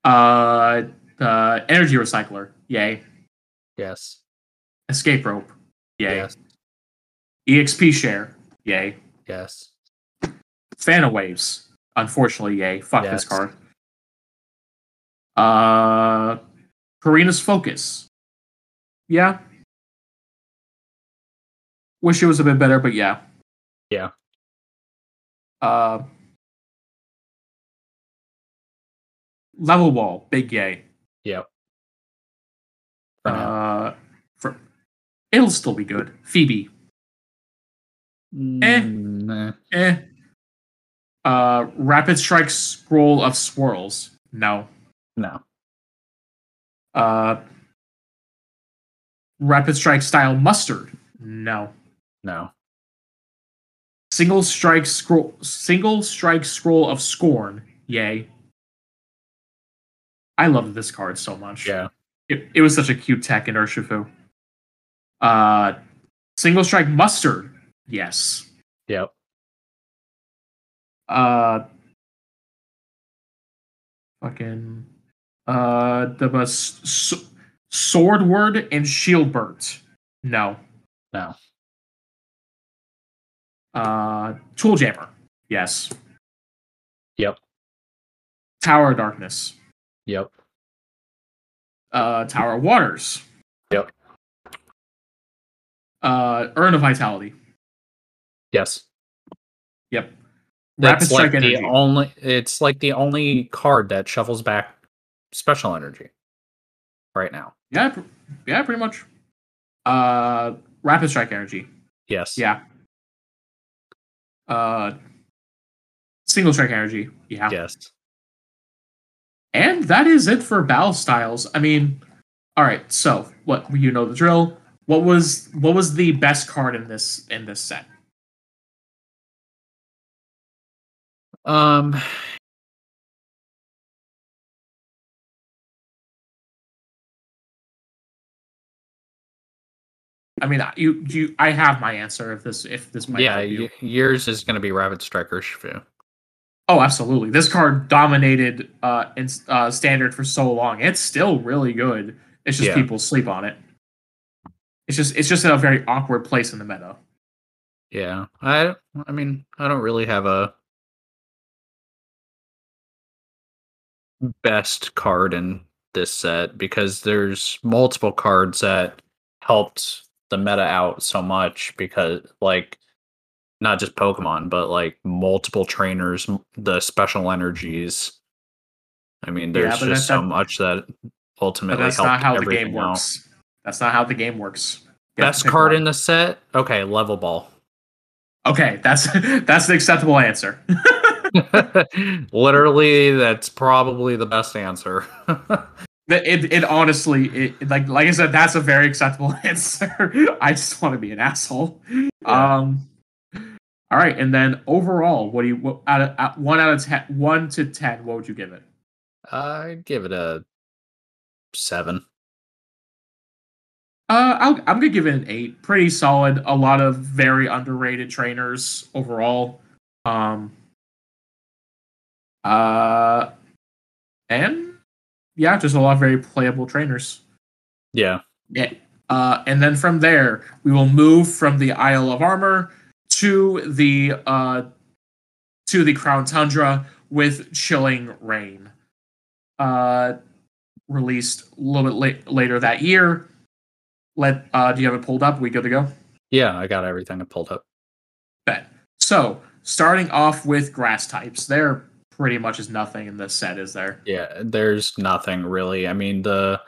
Uh, uh, energy recycler, yay. Yes. Escape rope, yay. Yes. EXP share, yay. Yes. Fan of Waves, unfortunately, yay. Fuck this Yes. card. Uh, Korrina's focus, yeah. Wish it was a bit better, but yeah. Yeah. Uh, level ball, big yay. Yep. For. Uh, for it'll still be good. Phoebe, eh. Mm, nah. eh. Uh, rapid strike scroll of swirls, no. No. Uh, rapid strike style mustard, no. No. Single strike scroll, single strike scroll of scorn, yay. I love this card so much. Yeah. It, it was such a cute tech in Urshifu. Uh, single strike mustard, yes. Yep. Uh, fucking uh, the bus s- Sordward and Shielbert, no. No. Uh, tool jammer, yes. Yep. Tower of darkness, Yep. uh, tower of waters. Yep. Uh, urn of vitality. Yes. Yep. Rapid That's strike like energy. the only it's like the only card that shuffles back special energy right now. Yeah, pr- yeah, pretty much. Uh, rapid strike energy. Yes. Yeah. Uh, single strike energy. Yeah. Yes. And that is it for battle styles. I mean, all right. So what you know the drill. What was what was the best card in this in this set? Um I mean, you you I have my answer if this if this might yeah, you. y- yours is going to be Rapid Strike Urshifu. Oh, absolutely. This card dominated uh, in uh, standard for so long. It's still really good. It's just Yeah. people sleep on it. It's just it's just in a very awkward place in the meta. Yeah. I I mean, I don't really have a best card in this set because there's multiple cards that helped the meta out so much because like not just Pokemon, but like multiple trainers, the special energies. I mean, there's but just so much that ultimately that's helped not how the game out. works. That's not how the game works. You have to Best card one. in the set? Okay, level ball. Okay, that's that's the acceptable answer. Literally, that's probably the best answer. It, it honestly it, like like I said, that's a very acceptable answer. I just want to be an asshole. Yeah. Um all right, and then overall, what do you what, out of out, one out of ten one to ten, what would you give it? I'd give it a seven. Uh, I'll, I'm gonna give it an eight. Pretty solid. A lot of very underrated trainers overall. Um. Uh, and yeah, just a lot of very playable trainers. Yeah. Yeah. Uh, and then from there, we will move from the Isle of Armor to the uh, to the Crown Tundra with Chilling Reign, Uh, released a little bit late, later that year. Let uh, do you have it pulled up? we good to go? Yeah, I got everything pulled up. Bet. So starting off with grass types, there pretty much is nothing in this set, is there? Yeah, there's nothing really. I mean, the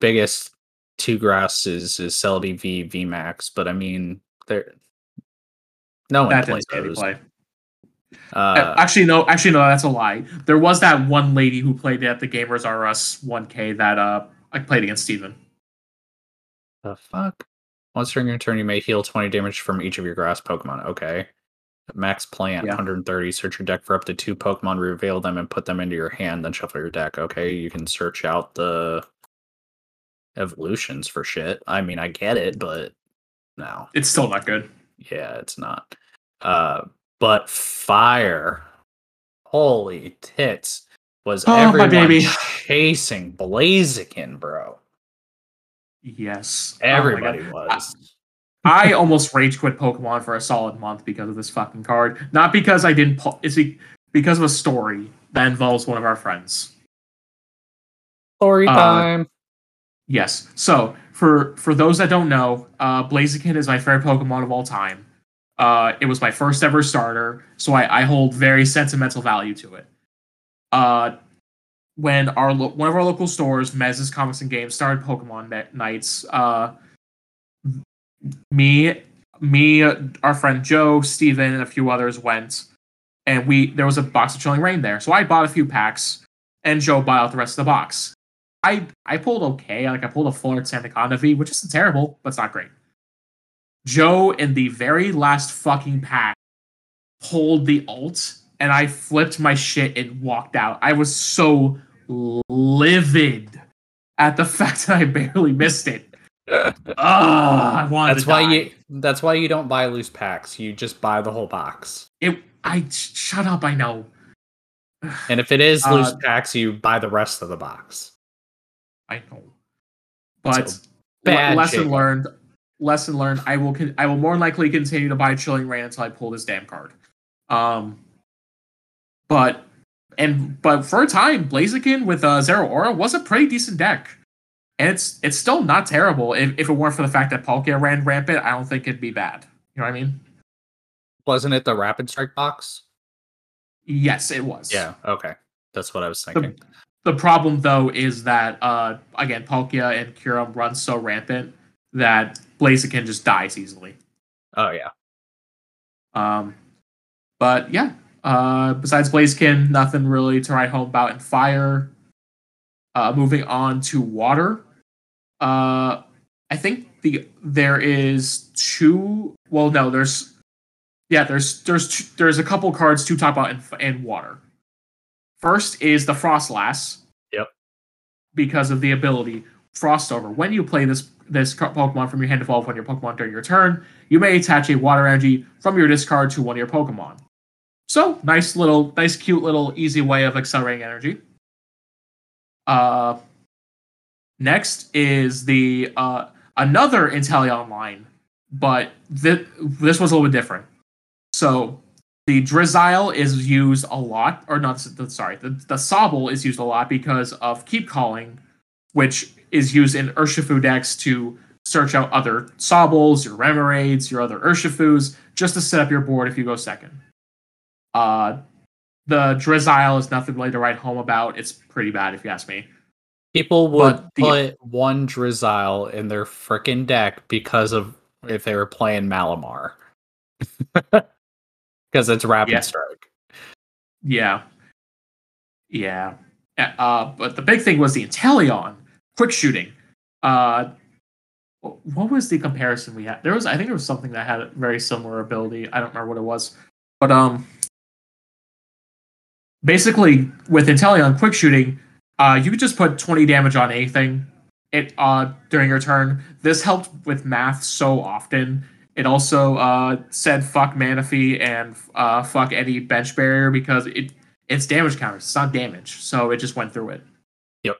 biggest two grass is is Celebi V V Max, but I mean, there no one that plays didn't see any those. play. Uh, actually, no. Actually, no. That's a lie. There was that one lady who played at the Gamers R Us 1K that uh I played against Steven. the fuck? Once during your turn, you may heal 20 damage from each of your grass Pokemon. Okay. Max plant Yeah. 130. Search your deck for up to two Pokemon, reveal them, and put them into your hand, then shuffle your deck. Okay, you can search out the evolutions for shit. I mean, I get it, but no. It's still not good. Yeah, it's not. Uh, but fire, holy tits, was Oh, my everyone baby. chasing Blaziken, bro? Yes. Oh my God. Everybody was. I almost rage quit Pokemon for a solid month because of this fucking card. Not because I didn't. It's because of a story that involves one of our friends. Story Uh, time. Yes. So for for those that don't know, uh, Blaziken is my favorite Pokemon of all time. Uh, it was my first ever starter, so I, I hold very sentimental value to it. Uh, when our lo- one of our local stores, Mez's Comics and Games, started Pokemon nights, uh, me, me, our friend Joe, Steven, and a few others went, and we there was a box of Chilling Reign there, so I bought a few packs, and Joe bought out the rest of the box. I I pulled okay. Like I pulled a full art Sandaconda V, which isn't terrible, but it's not great. Joe in the very last fucking pack pulled the alt, and I flipped my shit and walked out. I was so livid at the fact that I barely missed it. Ah, I That's to why die. you. That's why you don't buy loose packs. You just buy the whole box. It. I shut up. I know. And if it is Uh, loose packs, you buy the rest of the box. I know. But So, bad lesson Jacob. learned. Lesson learned. I will. Con- I will more than likely continue to buy Chilling Reign until I pull this damn card. Um. But and but for a time, Blaziken with uh, Zeraora was a pretty decent deck, and it's it's still not terrible. If, if it weren't for the fact that Palkia ran rampant, I don't think it'd be bad. You know what I mean? Wasn't it the Rapid Strike box? Yes, it was. Yeah. Okay. That's what I was The, thinking. the problem though is that uh again Palkia and Kyurem run so rampant that Blaziken just dies easily. Oh yeah. Um, but yeah, uh, besides Blaziken, nothing really to write home about in fire. Uh, moving on to water. Uh, I think the there is two. Well, no, there's yeah, there's there's two, there's a couple cards to talk about in, in water. First is the Froslass. Yep. Because of the ability Frostover. When you play this this Pokemon from your hand to evolve when your Pokemon during your turn, you may attach a water energy from your discard to one of your Pokemon. So nice little, nice, cute little, easy way of accelerating energy. Uh, next is the uh, another Inteleon Online, but th- this was a little bit different. So the Drizzile is used a lot, or not? Sorry, the the Sobble is used a lot because of Keep Calling, which is used in Urshifu decks to search out other Sobbles, your Remoraid's, your other Urshifus, just to set up your board if you go second. Uh, the Drizzile is nothing really to write home about. It's pretty bad if you ask me. People would the- put one Drizzile in their freaking deck because of if they were playing Malamar. Because it's Rapid Yeah. Strike. Yeah. Yeah. Uh, but the big thing was the Inteleon quick shooting. Uh, what was the comparison we had? There was, I think, there was something that had a very similar ability. I don't remember what it was, but um, basically with Inteleon quick shooting, Uh, you could just put 20 damage on anything it uh during your turn. This helped with math so often. It also uh said fuck Manaphy and uh fuck any bench barrier because it it's damage counters. It's not damage, so it just went through it. Yep.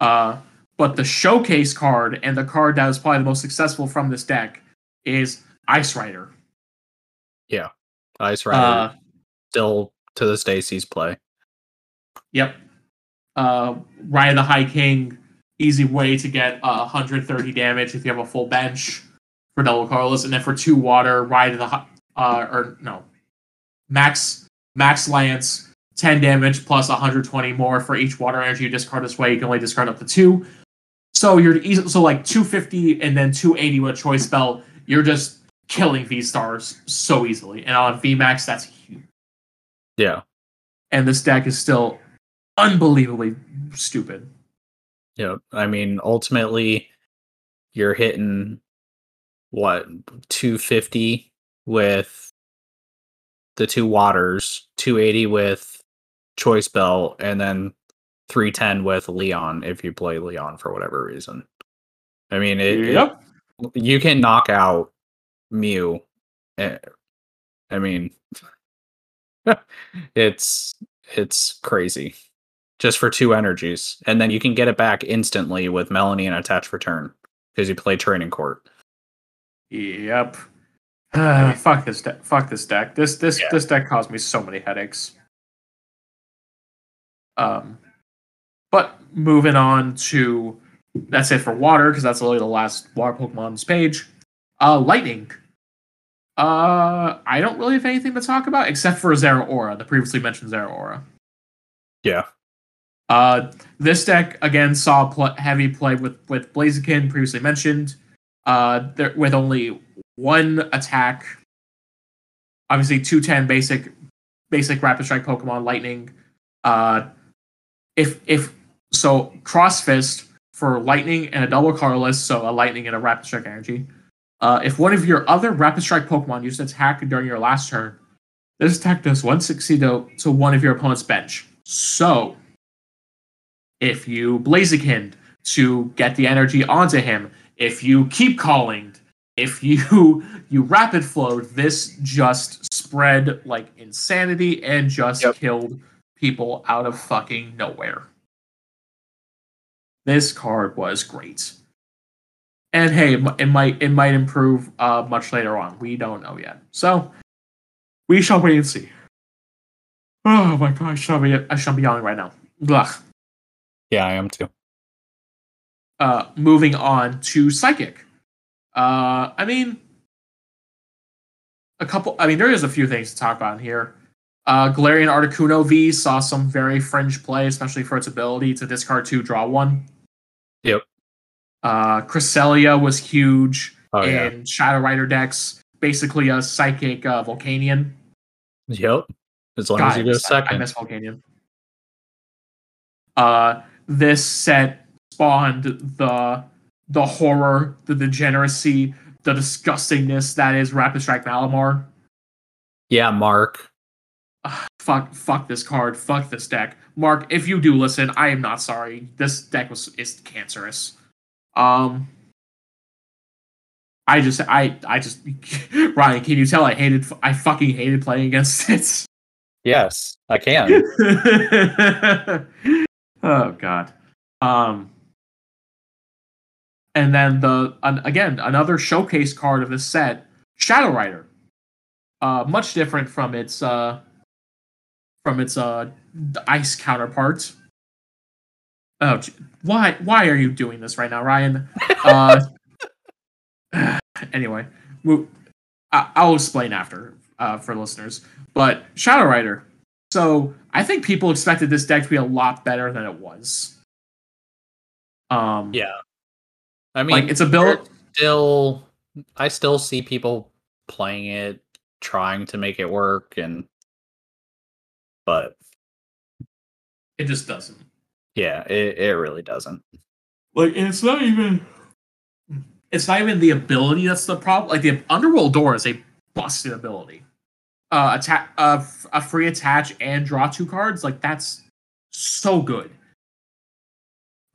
Uh, but the showcase card and the card that was probably the most successful from this deck is Ice Rider. Yeah, Ice Rider Uh, still to this day sees play. Yep. Uh, Ride of the High King, easy way to get uh, 130 damage if you have a full bench for double colorless, and then for two water, Ryan the Hi- uh, or no, Max Max Lance, 10 damage plus 120 more for each water energy you discard this way. You can only discard up to two. So you're easy, so like 250 and then 280 with a choice spell. You're just killing V stars so easily, and on VMAX that's huge. Yeah. And this deck is still unbelievably stupid. Yeah. I mean, ultimately, you're hitting what 250 with the two waters, 280 with choice belt, and then 310 with Leon if you play Leon for whatever reason. I mean, it, it- you can knock out Mew. eh, I mean, it's it's crazy just for two energies, and then you can get it back instantly with Melanie and attach return because you play training court. Yep. Uh, fuck this deck. Fuck this deck. This this Yeah. this deck caused me so many headaches. Um, but moving on to that's it for water because that's literally the last water Pokemon's page. Uh, lightning. Uh, I don't really have anything to talk about except for Zeraora, the previously mentioned Zeraora. Yeah. Uh, this deck again saw pl- heavy play with with Blaziken, previously mentioned. Uh, there, with only one attack. Obviously, two ten basic, basic rapid strike Pokemon Lightning. Uh, if if so, Cross Fist for Lightning and a double colorless, so a Lightning and a Rapid Strike energy. Uh, if one of your other Rapid Strike Pokemon used attack during your last turn, this attack does 160 to, to one of your opponent's bench. So, if you blaze Blaziken to get the energy onto him, if you keep calling, if you you rapid flowed, this just spread like insanity and just Yep. killed people out of fucking nowhere. This card was great. And hey, it might it might improve uh, much later on. We don't know yet. So we shall wait and see. Oh my god, I shall be I shall be yawning right now. Blah. Yeah, I am too. Uh, moving on to psychic. Uh, I mean, a couple. I mean, there is a few things to talk about here. Uh, Galarian Articuno V saw some very fringe play, especially for its ability to discard two, draw one. Yep. Uh, Cresselia was huge Oh in yeah. Shadow Rider decks. Basically, a psychic uh, Volcanion. Yep. As long God, as you go that. I second. miss Volcanion. Uh, this set spawned the the horror, the degeneracy, the disgustingness that is Rapid Strike Malamar. Yeah, Mark. Ugh, fuck, fuck this card. Fuck this deck. Mark, if you do listen, I am not sorry. This deck was is cancerous. Um, I just, I, I just, Ryan, can you tell I hated, I fucking hated playing against it. Yes, I can. oh god. Um and then the an, again another showcase card of this set, Shadow Rider. Uh much different from its uh from its uh ice counterpart. Oh, why why are you doing this right now, Ryan? Uh anyway, I- I'll explain after uh, for listeners. But Shadow Rider. So I think people expected this deck to be a lot better than it was. Um, Yeah. I mean, like it's a build. still I still see people playing it, trying to make it work and but It just doesn't. yeah, it, it really doesn't. Like and it's not even. It's not even the ability that's the problem. Like the Underworld Door is a busted ability. Uh, attack, uh, f- a free attach and draw two cards. Like that's so good.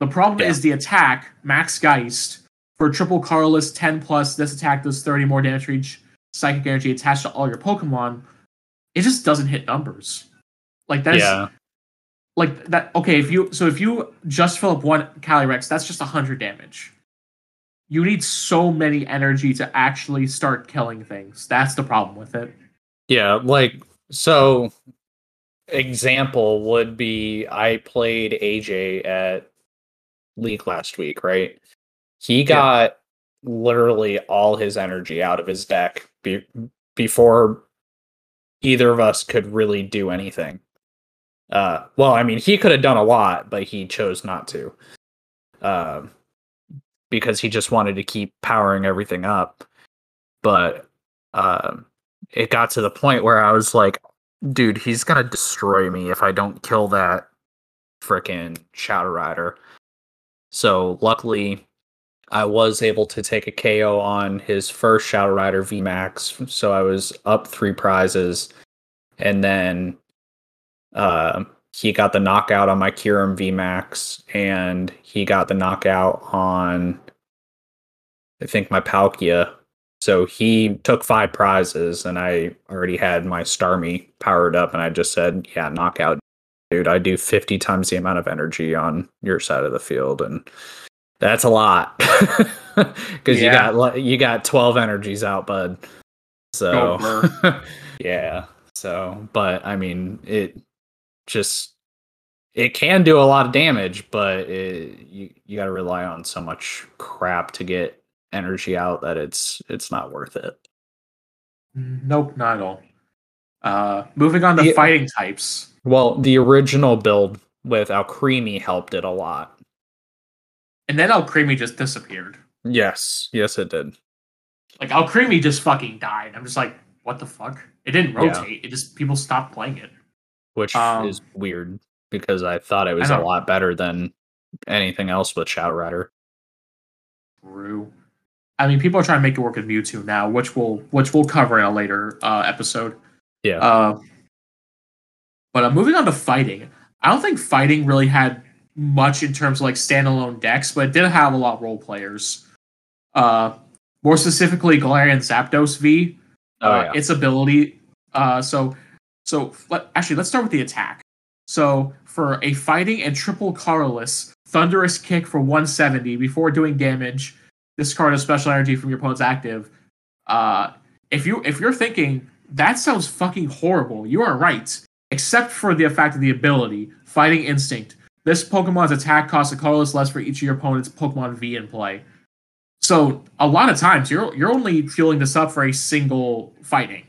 The problem Yeah. is the attack, Max Geist, for triple colorless 10 plus, this attack does 30 more damage for each psychic energy attached to all your Pokemon. It just doesn't hit numbers. Like that's yeah, like that okay, if you so if you just fill up one Calyrex, that's just hundred damage. You need so many energy to actually start killing things. That's the problem with it. Yeah. Like so, example would be I played AJ at League last week, right? He got literally all his energy out of his deck be- before either of us could really do anything. Uh, well, I mean, he could have done a lot, but he chose not to. Um, because he just wanted to keep powering everything up. But um, it got to the point where I was like, dude, he's gonna destroy me if I don't kill that frickin' Shadow Rider. So luckily, I was able to take a KO on his first Shadow Rider VMAX. So I was up three prizes, and then uh, he got the knockout on my Kyurem VMAX, and he got the knockout on I think my Palkia. So he took five prizes, and I already had my Starmie powered up, and I just said, "Yeah, knockout, dude. I do fifty times the amount of energy on your side of the field, and that's a lot because you got you got twelve energies out, bud. So oh, Go yeah. So, but I mean, it just it can do a lot of damage, but it, you you got to rely on so much crap to get energy out that it's it's not worth it. Nope, not at all. Uh, moving on to Yeah. fighting types. Well, the original build with Alcremie helped it a lot. And then Alcremie just disappeared. Yes, yes, it did. Like Alcremie just fucking died. I'm just like, what the fuck? It didn't Yeah. rotate. It just people stopped playing it. Which Um, is weird because I thought it was a lot better than anything else with Shadow Rider. True. I mean, people are trying to make it work with Mewtwo now, which we'll which we'll cover in a later uh, episode. Yeah. Uh, but uh, moving on to fighting, I don't think fighting really had much in terms of like standalone decks, but it did have a lot of role players. Uh, more specifically, Galarian Zapdos V. Oh, uh, yeah. Its ability. Uh, so, so let, actually, let's start with the attack. So, for a fighting and triple colorless thunderous kick for 170 before doing damage, discard a special energy from your opponent's active. Uh, if you if you're thinking that sounds fucking horrible, you are right. Except for the fact of the ability, Fighting Instinct. This Pokemon's attack costs a colorless less for each of your opponent's Pokemon V in play. So a lot of times you're you're only fueling this up for a single fighting.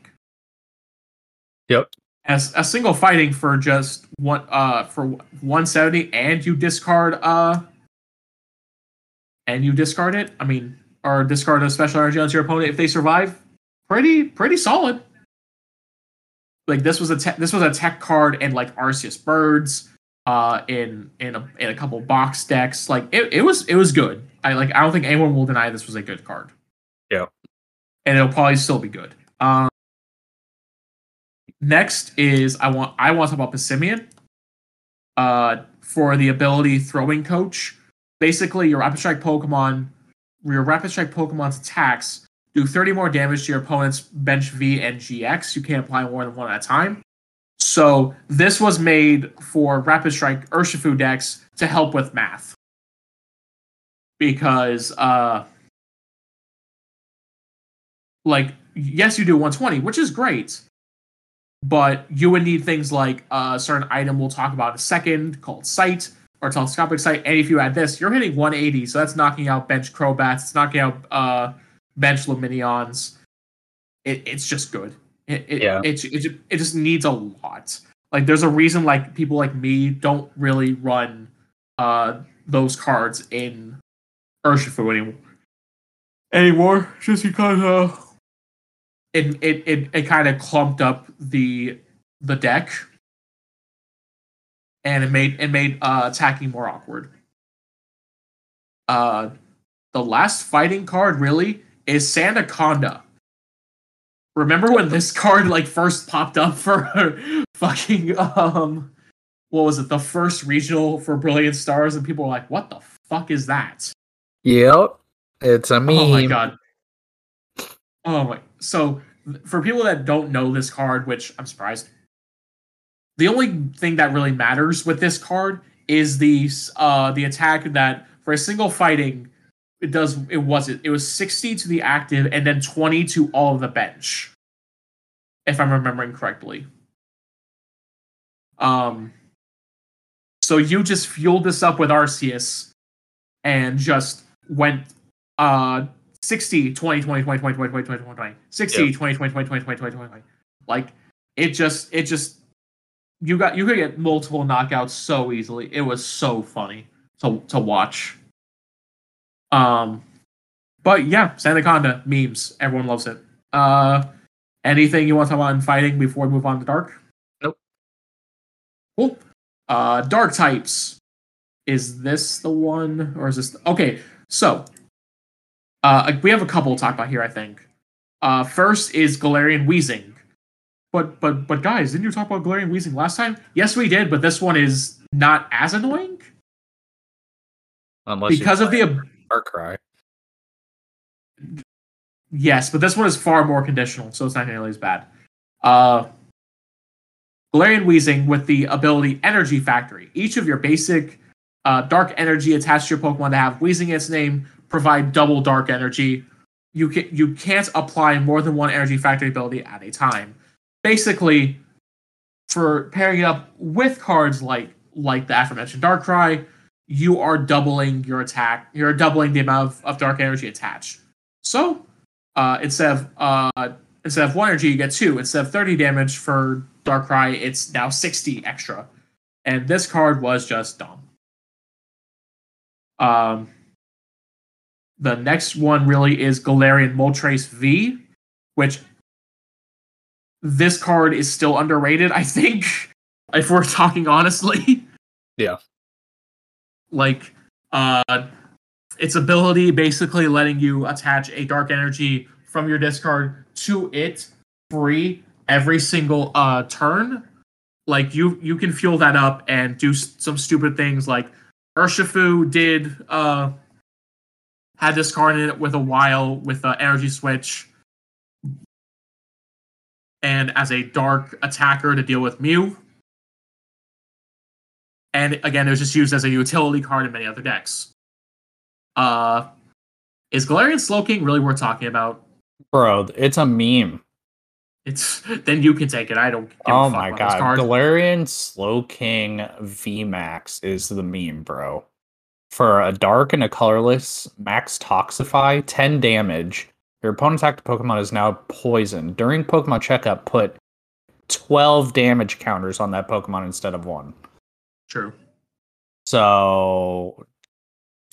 Yep. As a single fighting for just one uh for 170 and you discard uh and you discard it. I mean, or discard a special energy onto your opponent if they survive. Pretty pretty solid. Like this was a te- this was a tech card and like Arceus Birds uh in in a in a couple box decks. Like it, it was it was good. I like I don't think anyone will deny this was a good card. Yeah. And it'll probably still be good. Um next is I want I want to talk about Passimian. Uh for the ability throwing coach. Basically your rapid strike Pokemon your rapid strike Pokemon's attacks do 30 more damage to your opponent's bench V and GX. You can't apply more than one at a time. So this was made for Rapid Strike Urshifu decks to help with math. Because uh like yes you do 120, which is great. But you would need things like a certain item we'll talk about in a second called sight or telescopic sight. And if you add this, you're hitting 180, so that's knocking out bench Crobats, it's knocking out uh bench Lumineons. It, it's just good. It, it, Yeah. it, it, it just needs a lot. Like there's a reason like people like me don't really run uh those cards in Urshifu anymore. Anymore, just because uh it it it, it kind of clumped up the the deck and it made it made uh attacking more awkward. Uh the last fighting card really is Sandaconda. Remember when this card like first popped up for fucking um what was it? The first regional for Brilliant Stars, and people were like, "What the fuck is that?" Yep. It's a meme. Oh my god. Oh my. So for people that don't know this card, which I'm surprised, the only thing that really matters with this card is the uh the attack that for a single fighting it does it was it it was 60 to the active and then 20 to all of the bench if i'm remembering correctly um so you just fueled this up with arceus and just went uh 60 20 20 20 20 20 20 20 20 20 60 Yep. 20 20 20 20 20 20 20 20 like it just it just you got you could get multiple knockouts so easily. It was so funny to to watch. Um but yeah Sandaconda memes. Everyone loves it. Uh anything you want to talk about in fighting before we move on to dark? Nope. cool. Uh dark types. Is this the one or is this okay so uh we have a couple to talk about here i think. Uh first is galarian wheezing but but but guys didn't you talk about galarian wheezing last time yes we did but this one is not as annoying Unless because of the ab- Darkrai. Yes, but this one is far more conditional, so it's not nearly as bad. Uh, Galarian Wheezing with the ability Energy Factory. Each of your basic uh, dark energy attached to your Pokemon to have Wheezing in its name provide double dark energy. You can you can't apply more than one Energy Factory ability at a time. Basically, for pairing it up with cards like like the aforementioned Darkrai, you are doubling your attack. You're doubling the amount of, of dark energy attached. So uh, instead of uh, instead of one energy, you get two. Instead of thirty damage for Darkrai, it's now sixty extra. And this card was just dumb. Um, the next one really is Galarian Moltres V, which this card is still underrated. I think, if we're talking honestly. Yeah. Like, uh, its ability basically letting you attach a dark energy from your discard to it free every single uh turn like you you can fuel that up and do some stupid things like urshifu did uh had this card in it with a while with an energy switch and as a dark attacker to deal with mew and again it was just used as a utility card in many other decks uh, is Galarian Slowking really worth talking about? Bro, it's a meme. It's then you can take it. I don't. Give a oh my god. Galarian Slowking VMAX is the meme, bro. For a dark and a colorless, max Toxify, 10 damage. Your opponent's active Pokemon is now poisoned. During Pokemon checkup, put 12 damage counters on that Pokemon instead of one. True. So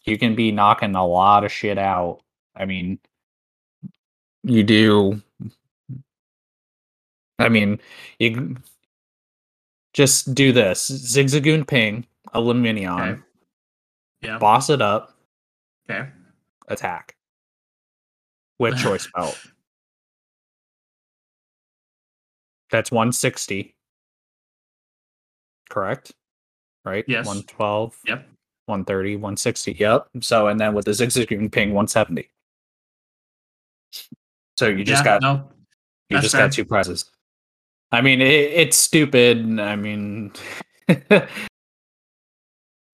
you can be knocking a lot of shit out. I mean, you do. I mean, you just do this Zigzagoon Ping, Lumineon, Okay. Yeah. boss it up, Okay. attack with choice belt. That's 160. Correct? Right? Yes. 112. Yep. 130, 160. Yep. So, and then with the Zigzagoon Ping, 170. So you just yeah, got no. you just fair. got two prizes. I mean, it, it's stupid. I mean,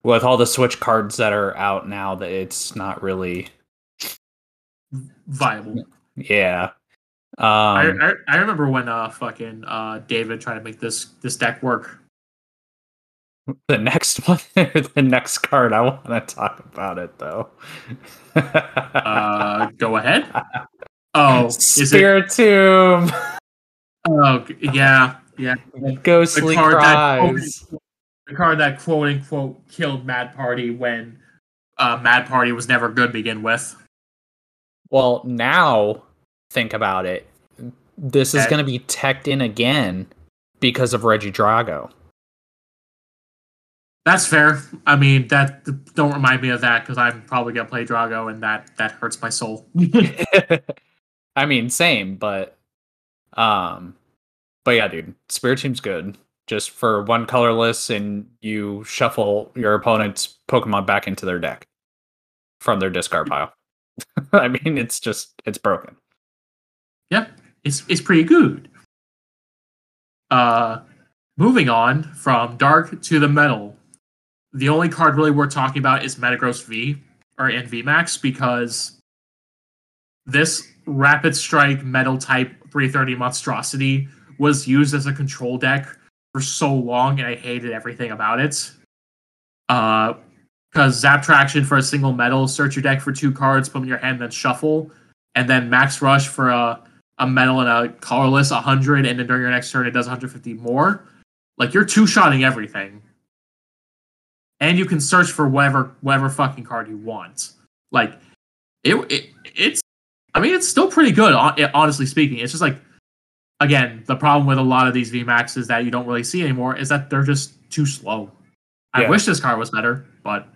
with all the Switch cards that are out now, that it's not really. Viable. Yeah. I, Um, I I remember when uh fucking uh David tried to make this this deck work. the next one, the next card, I want to talk about it though. Uh, go ahead. Oh, is it? Spiritomb, Oh, yeah, yeah. ghostly card that cries. the card that quote unquote killed Mad Party when uh, Mad Party was never good to begin with. Well, now think about it. This is going to be teched in again because of Regidrago. That's fair. I mean, that don't remind me of that because I'm probably gonna play Drago, and that that hurts my soul. I mean, same, but um, but yeah, dude, Spiritomb's good. just for one colorless, and you shuffle your opponent's Pokemon back into their deck from their discard pile. I mean, it's just it's broken. Yep, it's it's pretty good. Uh, moving on from dark to the metal, the only card really worth talking about is Metagross V or in Max because this Rapid Strike Metal type 330 monstrosity was used as a control deck for so long, and I hated everything about it. Uh, because Zap Traction for a single metal, search your deck for two cards, put them in your hand, then shuffle, and then Max Rush for a a metal and a colorless 100, and then during your next turn it does 150 more. Like you're two shotting everything, and you can search for whatever whatever fucking card you want. Like it, it it's I mean it's still pretty good. Honestly speaking, it's just like again the problem with a lot of these VMAXs that you don't really see anymore is that they're just too slow. I wish this card was better, but eh.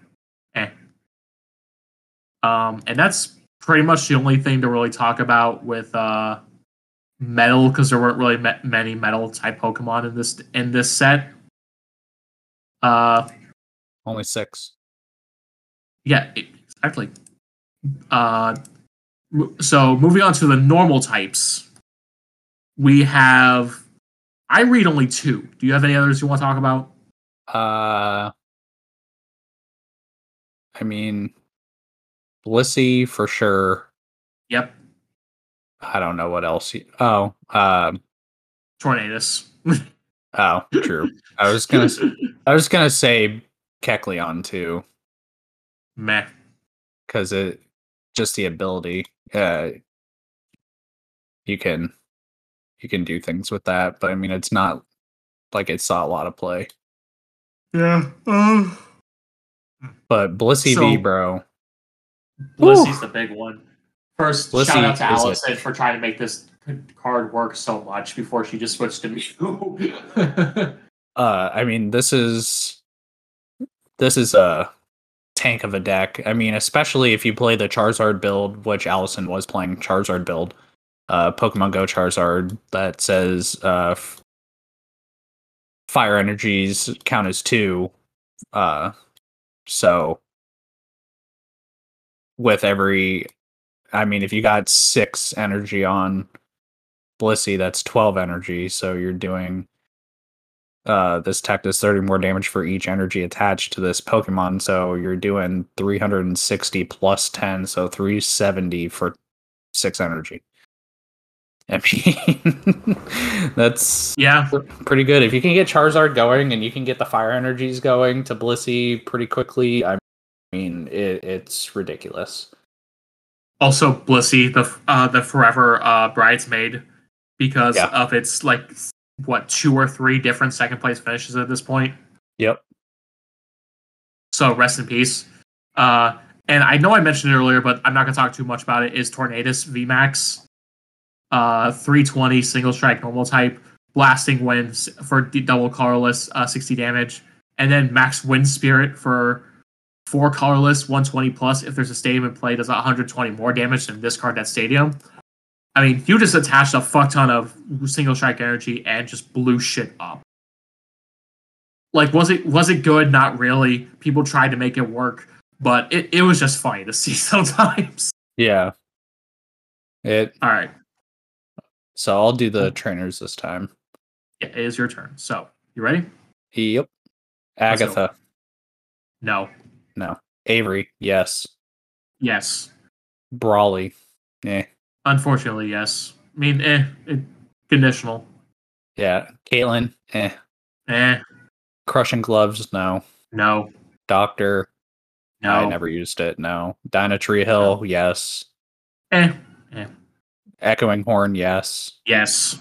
Um, and that's pretty much the only thing to really talk about with uh metal because there weren't really me- many metal type Pokemon in this in this set. Uh, only six. Yeah, exactly. Uh, so moving on to the normal types, we have. I read only two. Do you have any others you want to talk about? Uh, I mean, Blissey for sure. Yep. I don't know what else. You, oh, um, Tornadus. oh, true. I was gonna. I was gonna say Kecleon too. Meh. Because it just the ability. Uh, you can you can do things with that, but I mean, it's not like it saw a lot of play. Yeah. Uh, but Blissey so, V, bro. Blissey's the big one. First, Blissey shout out to Allison for trying to make this card work so much before she just switched to me. uh, I mean, this is this is a tank of a deck. I mean, especially if you play the Charizard build, which Allison was playing Charizard build, uh, Pokemon Go Charizard that says uh, f- fire energies count as two. Uh, so with every I mean, if you got six energy on Blissey, that's 12 energy. So you're doing uh, this tech does 30 more damage for each energy attached to this Pokemon. So you're doing 360 plus 10. So 370 for six energy. I mean, that's yeah, pretty good. If you can get Charizard going and you can get the fire energies going to Blissey pretty quickly, I mean, it, it's ridiculous also Blissey, the uh, the forever uh, bridesmaid, because yeah. of its like what two or three different second place finishes at this point. Yep. So rest in peace. Uh, and I know I mentioned it earlier, but I'm not gonna talk too much about it. Is Tornadus VMAX, uh, 320 single strike normal type, blasting winds for double colorless, uh, 60 damage, and then max wind spirit for four colorless, 120 plus. If there's a stadium in play, does 120 more damage than this card at stadium. I mean, you just attached a fuck ton of single strike energy and just blew shit up. Like, was it was it good? Not really. People tried to make it work, but it, it was just funny to see sometimes. Yeah. It all right. So I'll do the oh. trainers this time. Yeah, it is your turn. So you ready? Yep. Agatha. No. No. Avery, yes. Yes. Brawley, eh. Unfortunately, yes. I mean, eh, it, conditional. Yeah. Caitlin, eh. Eh. Crushing gloves, no. No. Doctor, no. I never used it. No. Dynatree Hill, no. yes. Eh. eh. Echoing horn, yes. Yes.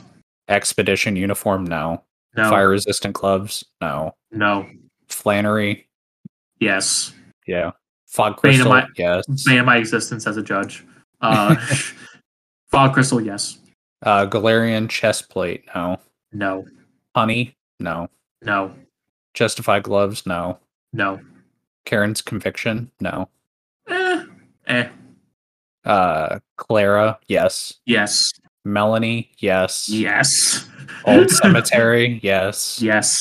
Expedition uniform, no. No. Fire resistant gloves, no. No. Flannery, yes. Yeah. Fog crystal. My, yes. Ban my existence as a judge. Uh, fog crystal. Yes. Uh, Galarian chest plate. No. No. Honey. No. No. Justified gloves. No. No. Karen's conviction. No. Eh. Eh. Uh, Clara. Yes. Yes. Melanie, yes. Yes. Old Cemetery, yes. Yes.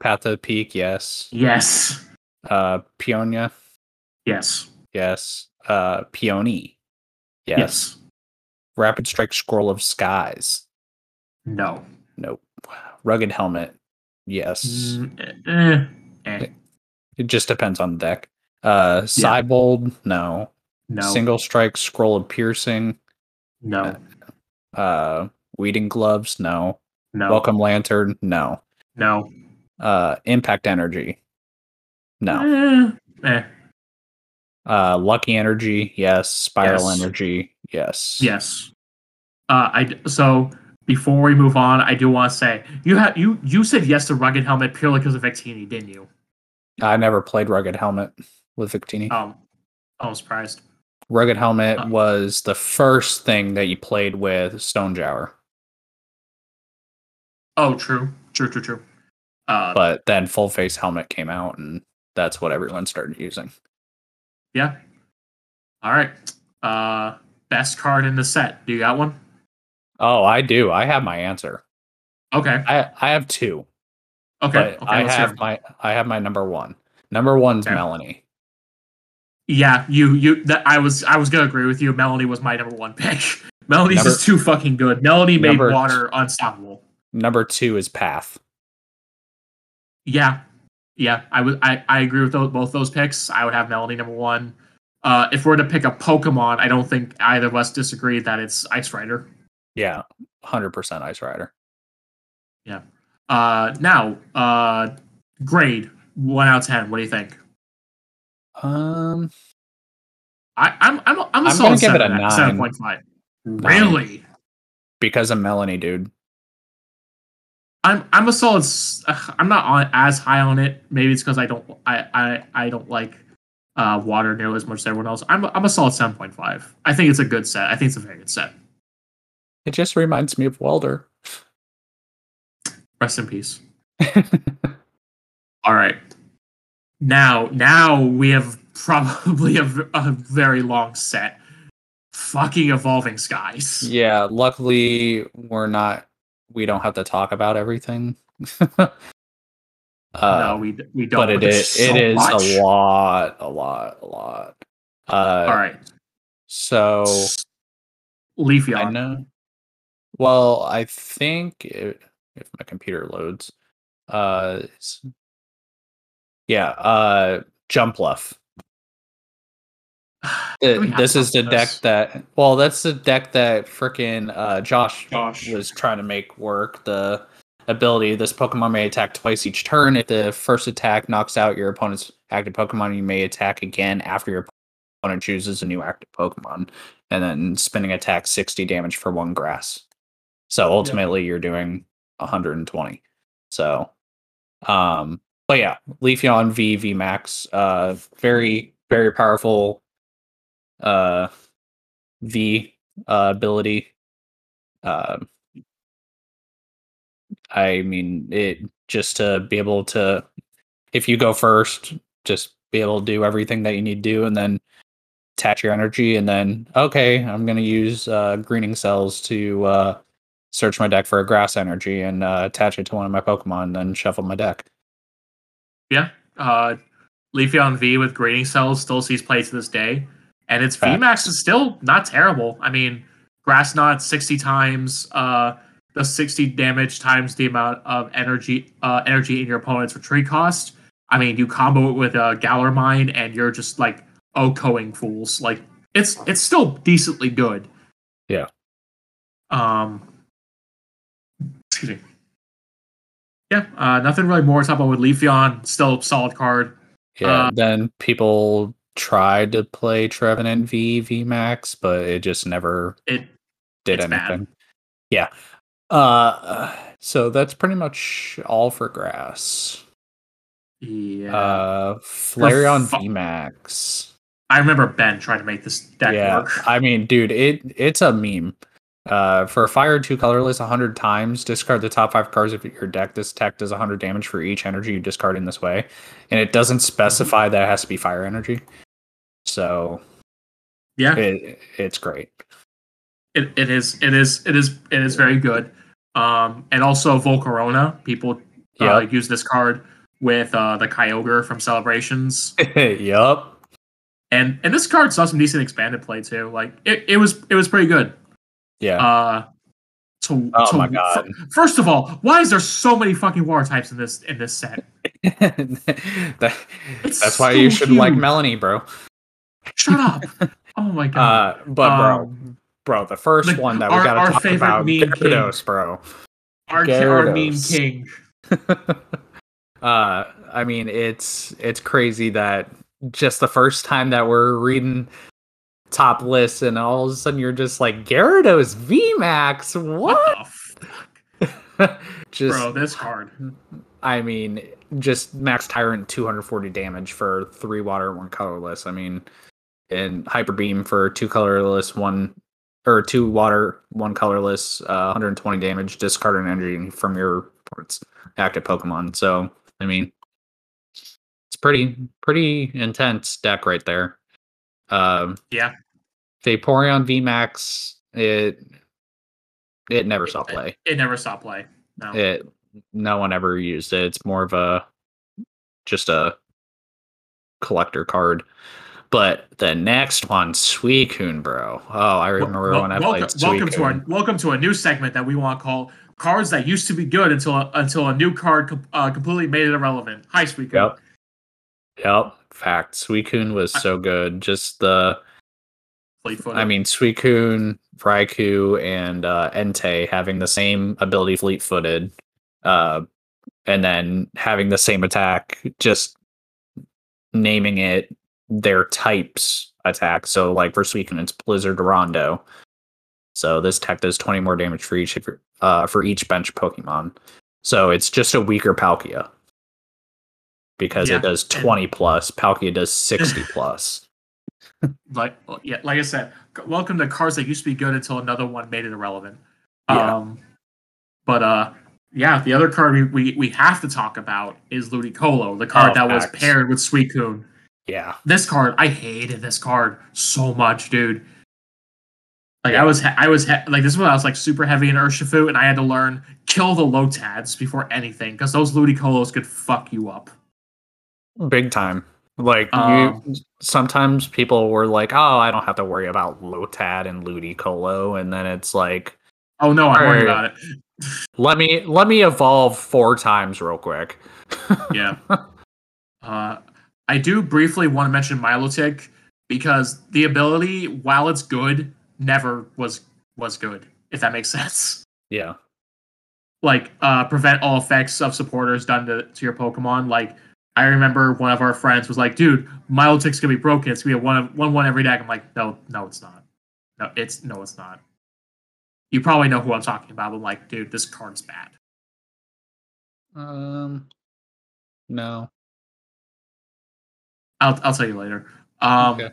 Path of the Peak, yes. Yes. Uh, Peonia, Yes. yes. Uh, Peony, yes. Yes. Rapid Strike Scroll of Skies, No. nope. Rugged Helmet, yes. Mm, eh, eh. It just depends on the deck. Uh, Siebold, no. No. Single Strike Scroll of Piercing, no. uh, Weeding Gloves, no. No. Welcome Lantern, no. No. Uh, Impact Energy, no. Eh, eh. Uh, Lucky Energy, yes. Spiral Yes. Energy, yes. Yes. Uh, I so before we move on, I do want to say you have you you said yes to rugged helmet purely because of Victini, didn't you? I never played Rugged Helmet with Victini. Um, I'm surprised. Rugged Helmet uh, was the first thing that you played with Stonjourner, Oh, true, true, true, true. Uh, but then Full Face Helmet came out, and that's what everyone started using. Yeah. All right. Uh, best card in the set. Do you got one? Oh, I do. I have my answer. Okay. I I have two, Okay. okay. I have my I have my number one. Number one's Okay. Melanie. Yeah, you you that I was I was gonna agree with you. Melanie was my number one pick. Melanie's Number- just too fucking good. Melanie made water unstoppable. Number two is Path. Yeah, yeah, I would. I, I agree with those, both those picks. I would have Melanie number one. Uh, if we're to pick a Pokemon, I don't think either of us disagree that it's Ice Rider. Yeah, hundred percent Ice Rider. Yeah. Uh, now, uh, grade one out of ten. What do you think? Um, I, I'm I'm I'm a I'm solid gonna give it a nine. seven point five. Really? because of Melanie, dude. I'm I'm a solid. I'm not on as high on it. Maybe it's because I don't I, I I don't like uh water nearly as much as everyone else. I'm a, I'm a solid seven point five. I think it's a good set. I think it's a very good set. It just reminds me of Welder. Rest in peace. All right. Now now we have probably a, a very long set. Fucking evolving skies. yeah, luckily we're not. We don't have to talk about everything. uh, no, we we don't. but it there's so is much. a lot, a lot, a lot. Uh, All right. So Leafy, I know. Well, I think if, if my computer loads, uh, yeah, uh, jump bluff. Do we have this is the something deck this? that. Well, that's the deck that freaking uh, Josh Josh. was trying to make work. The ability this Pokemon may attack twice each turn. If the first attack knocks out your opponent's active Pokemon, you may attack again after your opponent chooses a new active Pokemon, and then spinning attack 60 damage for one grass. So ultimately, you're doing 120. So, um, but yeah, Leafeon V V Max, uh, very very powerful, uh, V uh, ability. Um, I mean, it just to be able to, if you go first, just be able to do everything that you need to do, and then attach your energy, and then okay, I'm gonna use uh, greening cells to uh, search my deck for a grass energy and uh, attach it to one of my Pokemon, and then shuffle my deck. Yeah. Uh, Leafeon V with greening cells still sees play to this day, and its Fact. VMAX is still not terrible. I mean, Grass Knot 60 times uh, the 60 damage times the amount of energy uh, energy in your opponent's retreat cost. I mean, you combo it with a Galar Mine, and you're just like OKOing fools. Like it's it's still decently good. Yeah. Um. Excuse me. Yeah, uh, nothing really more to talk about with Leafeon. Still a solid card. Yeah. Uh, then people tried to play Trevenant V V Max, but it just never It did It's bad. anything. Yeah. Uh, so that's pretty much all for grass. yeah. Uh, Flareon fu- VMAX. I remember Ben trying to make this deck yeah, work. I mean, dude, it it's a meme. Uh, for a fire two colorless, hundred times discard the top five cards of your deck. This attack does hundred damage for each energy you discard in this way, and it doesn't specify that it has to be fire energy. So Yeah. it it's great. It, it is it is it is it is very good. Um, and also Volcarona. People uh, Yep. use this card with uh, the Kyogre from Celebrations, yup. and and this card saw some decent expanded play too. Like it, it was it was pretty good. Yeah. Uh, to, Oh to- my God. fir- first of all, why is there so many fucking water types in this in this set? That- that's why so you should like huge. Melanie, bro. Shut up! Oh my god. Uh, but bro, Um, bro, the first the- one that our- we gotta our talk about, king. Gyarados, bro. our, our meme Gyarados. king. uh, I mean, it's it's crazy that just the first time that we're reading top lists, and all of a sudden you're just like Gyarados VMAX. What What? just, bro? This card. I mean, just max tyrant 240 damage for three water, one colorless. I mean, and hyper beam for two colorless, one or two water, one colorless, uh, 120 damage, discard an energy from your opponent's active Pokemon. So, I mean, it's pretty pretty intense deck right there. Um, Yeah. Vaporeon VMAX, it it never saw play It never saw play. No. it no one ever used it it's more of a just a collector card but the next one suicune bro. Oh i remember Wel- when i welcome, played welcome to our welcome to a new segment that we want to call cards that used to be good until until a new card uh, completely made it irrelevant. Hi, Sweet. yep. Yep. Fact suicune was so good. Just the i mean suicune raikou and uh entei having the same ability fleet-footed uh and then having the same attack just naming it their types attack. So like for suicune it's blizzard rondo. So this tech does 20 more damage for each uh for each bench pokemon. So it's just a weaker palkia. Because Yeah, it does 20 plus. Palkia does 60 plus. Like yeah, like I said, welcome to cards that used to be good until another one made it irrelevant. Yeah. Um, but uh, yeah, the other card we, we, we have to talk about is Ludicolo, the card Oh, that was paired with Suicune. Yeah This card, I hated this card so much, dude. Like I was, I was like this is when I was like super heavy in Urshifu, and I had to learn kill the Lotads before anything because those Ludicolos could fuck you up. big time like Um, you sometimes people were like oh i don't have to worry about lotad and ludicolo and then it's like Oh no, I'm worried about it. let me let me evolve four times real quick yeah. Uh, I do briefly want to mention Milotic because the ability, while it's good, never was was good. If that makes sense. yeah Like uh, prevent all effects of supporters done to, to your Pokemon. Like I remember one of our friends was like, "Dude, Milotic's gonna be broken. It's gonna be a one of one one every deck." I'm like, "No, no, it's not. No, it's no, it's not." You probably know who I'm talking about. I'm like, dude, this card's bad. um no I'll I'll tell you later. Um, Okay.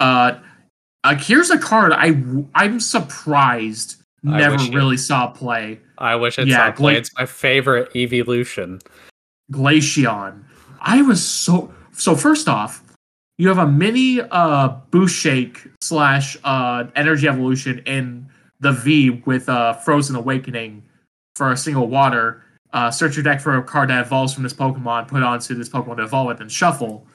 uh, uh, here's a card I I'm surprised I never wish it- really saw play. i wish it's Yeah, not play Gla- it's my favorite evolution Glaceon. I was so so. First off, you have a mini uh boost shake slash uh energy evolution in the V with uh Frozen Awakening for a single water. Uh, search your deck for a card that evolves from this Pokemon, put onto this Pokemon to evolve it, then shuffle.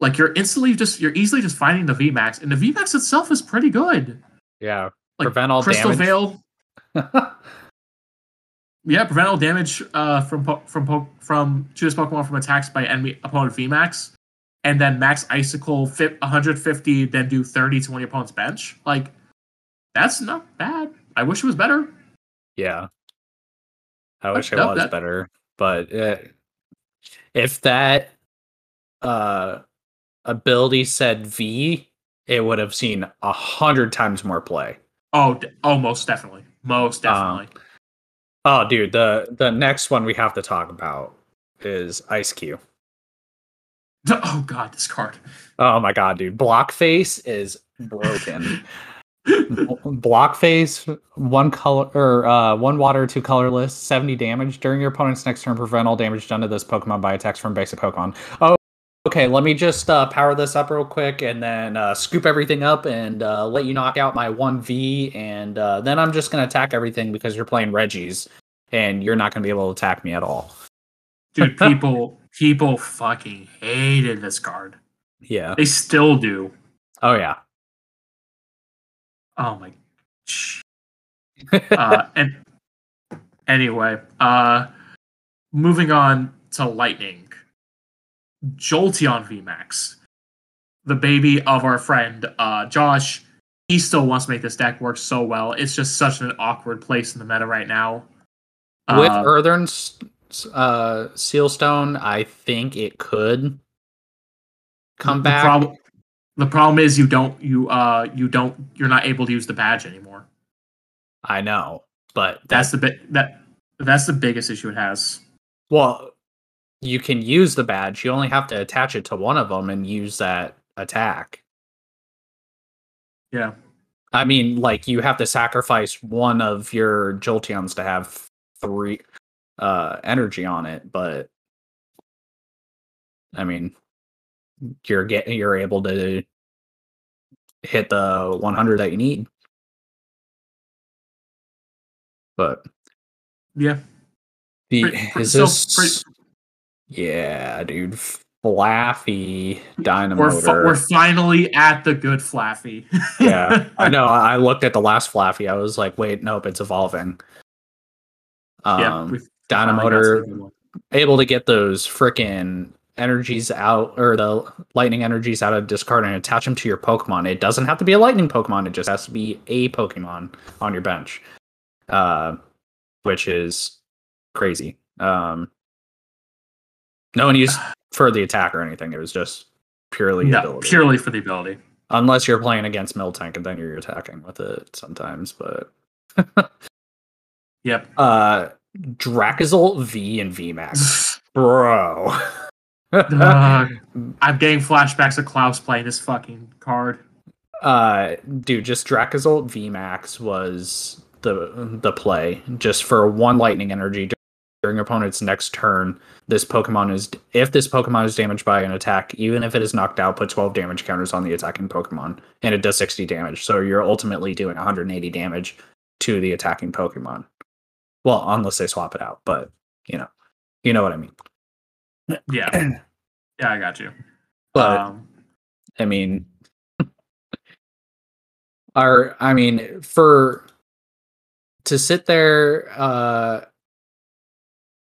Like you're instantly just you're easily just finding the VMAX, and the VMAX itself is pretty good. yeah Like prevent all Crystal damage Veil, yeah, prevent all damage uh, from po- from po- from choose Pokemon from attacks by enemy opponent VMAX, and then max Icicle fi- 150, then do 30 to one your opponent's bench. Like that's not bad. I wish it was better. yeah i wish it was that- better but uh, if that uh ability said v it would have seen a hundred times more play Oh, d- oh, most definitely, most Um, definitely. Oh, dude, the the next one we have to talk about is Eiscue. oh God, this card. Oh my god, dude, Block Face is broken. Block Face, one color or uh, one water, two colorless, seventy damage during your opponent's next turn. Prevent all damage done to this Pokemon by attacks from basic Pokemon. Oh, Okay, let me just uh, power this up real quick and then uh, scoop everything up and uh, let you knock out my 1V. And uh, then I'm just going to attack everything because you're playing Regis and you're not going to be able to attack me at all. Dude, people people fucking hated this card. Yeah. They still do. Oh, yeah. Oh my. uh, and anyway, uh, moving on to Lightning. Jolteon VMAX, the baby of our friend uh, Josh. He still wants to make this deck work so well. It's just such an awkward place in the meta right now. With Uh, Earthern s- uh, Sealstone, I think it could come the back. Problem, the problem is you don't you uh you don't you're not able to use the badge anymore. I know, but That's the bit that that's the biggest issue it has. Well, you can use the badge. You only have to attach it to one of them and use that attack. Yeah. I mean, like you have to sacrifice one of your Jolteons to have three uh energy on it, but I mean, you're get you're able to hit the 100 that you need. But Yeah. the Pretty- is so this pretty- yeah, dude, Flaaffy Dynamo. We're fi- we're finally at the good Flaaffy. yeah, I know. I looked at the last Flaaffy. I was like, wait, nope, it's evolving. Um, yeah. Dynamotor able to get those frickin' energies out or the lightning energies out of discard and attach them to your Pokemon. It doesn't have to be a lightning Pokemon. It just has to be a Pokemon on your bench, uh, which is crazy. Um, no one used for the attack or anything. It was just purely No, ability. purely for the ability. unless you're playing against Miltank and then you're attacking with it sometimes. But Yep. uh, Dracozolt V and VMAX, bro. Uh, I'm getting flashbacks of Klaus playing this fucking card. uh, dude, just Dracozolt VMAX was the the play. Just for one lightning energy during opponent's next turn, this Pokemon is if this Pokemon is damaged by an attack, even if it is knocked out, put 12 damage counters on the attacking Pokemon, and it does 60 damage. So you're ultimately doing 180 damage to the attacking Pokemon. Well, unless they swap it out, but you know, you know what I mean. Yeah. Yeah, I got you. But um, I mean, are I mean for to sit there, uh,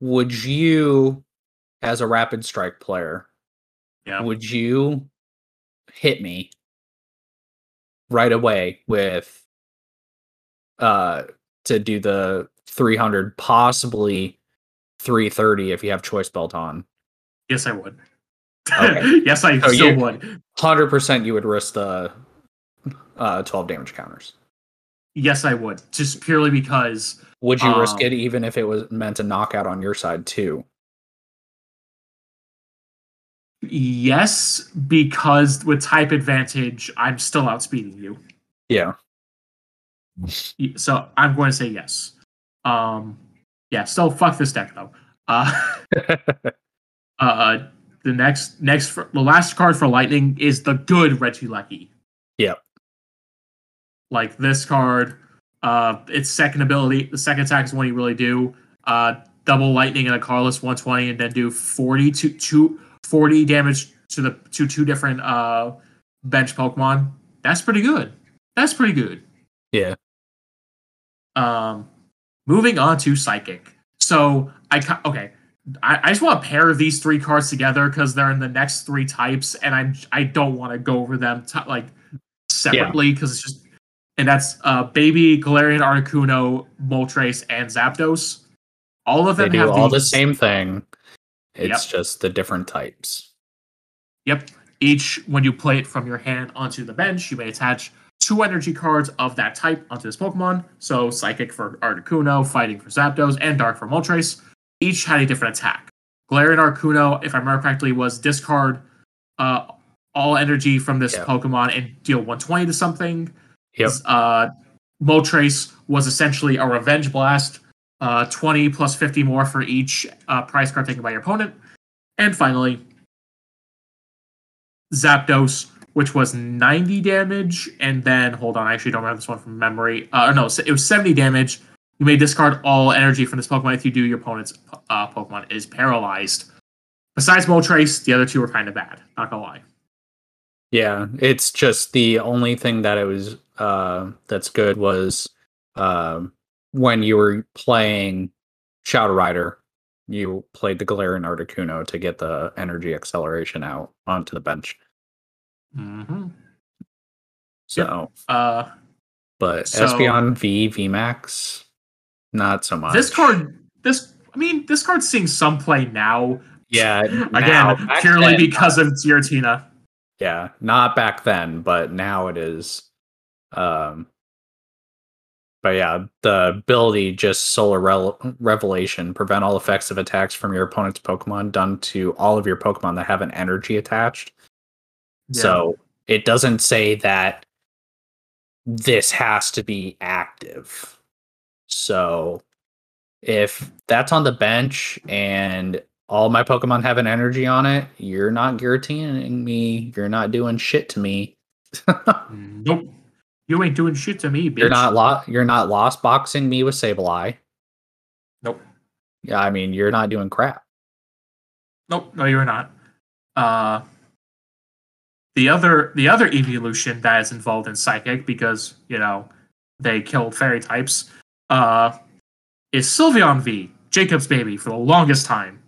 would you, as a rapid strike player, yeah. would you hit me right away with uh to do the 300 possibly 330 if you have choice belt on Yes, I would. Okay. yes, I So still would. 100% you would risk the uh 12 damage counters Yes, I would. Just purely because would you risk Um, it even if it was meant to knock out on your side too yes, because with type advantage, I'm still outspeeding you. yeah So I'm going to say yes. Um, yeah. So fuck this deck though. Uh, uh, the next next for, the last card for Lightning is the good Regieleki. Yep. Like this card, uh, its second ability, the second attack is one you really do. Uh, double Lightning and a Colorless 120, and then do 40 to two, 40 damage to the to two different uh bench Pokemon. That's pretty good. That's pretty good. yeah Um, moving on to Psychic. So I ca- okay. I, I just want to pair these three cards together because they're in the next three types, and I'm I don't want to go over them t- like separately because it's just and that's uh baby Galarian Articuno, Moltres, and Zapdos. All of they them do have all the these- same thing it's Yep. just the different types Yep. Each, when you play it from your hand onto the bench, you may attach two energy cards of that type onto this Pokemon. So, Psychic for Articuno, Fighting for Zapdos, and Dark for Moltres. Each had a different attack. Galarian Articuno, if I remember correctly, was discard uh, all energy from this Yeah. Pokemon and deal 120 to something. Yep. Uh, Moltres was essentially a Revenge Blast, uh, 20 plus 50 more for each uh, prize card taken by your opponent. And finally, Zapdos, which was 90 damage, and then hold on, I actually don't remember this one from memory. Uh, no, it was 70 damage. You may discard all energy from this Pokemon if you do. Your opponent's uh, Pokemon is paralyzed. Besides Moltres, the other two were kind of bad. Not gonna lie. Yeah, it's just the only thing that it was uh, that's good was uh, when you were playing Shadow Rider, you played the Galarian Articuno to get the energy acceleration out onto the bench. Mm-hmm. So, Uh, but So- Espeon V VMAX, not so much. this card, this I mean, this card's seeing some play now. yeah, Again, now, back purely then, because of Giratina. Yeah, not back then, but now it is. Um, but yeah, the ability just Solar Revelation prevent all effects of attacks from your opponent's Pokemon done to all of your Pokemon that have an energy attached. So it doesn't say that this has to be active. So if that's on the bench and all my Pokemon have an energy on it, you're not guillotining me. You're not doing shit to me. nope, you ain't doing shit to me, bitch. You're not lo- you're not lost boxing me with Sableye. Nope, Yeah, I mean you're not doing crap. nope, no, you're not. Uh, the other, the other evolution that is involved in Psychic because you know they killed fairy types. Uh, is Sylveon V, Jacob's baby, for the longest time.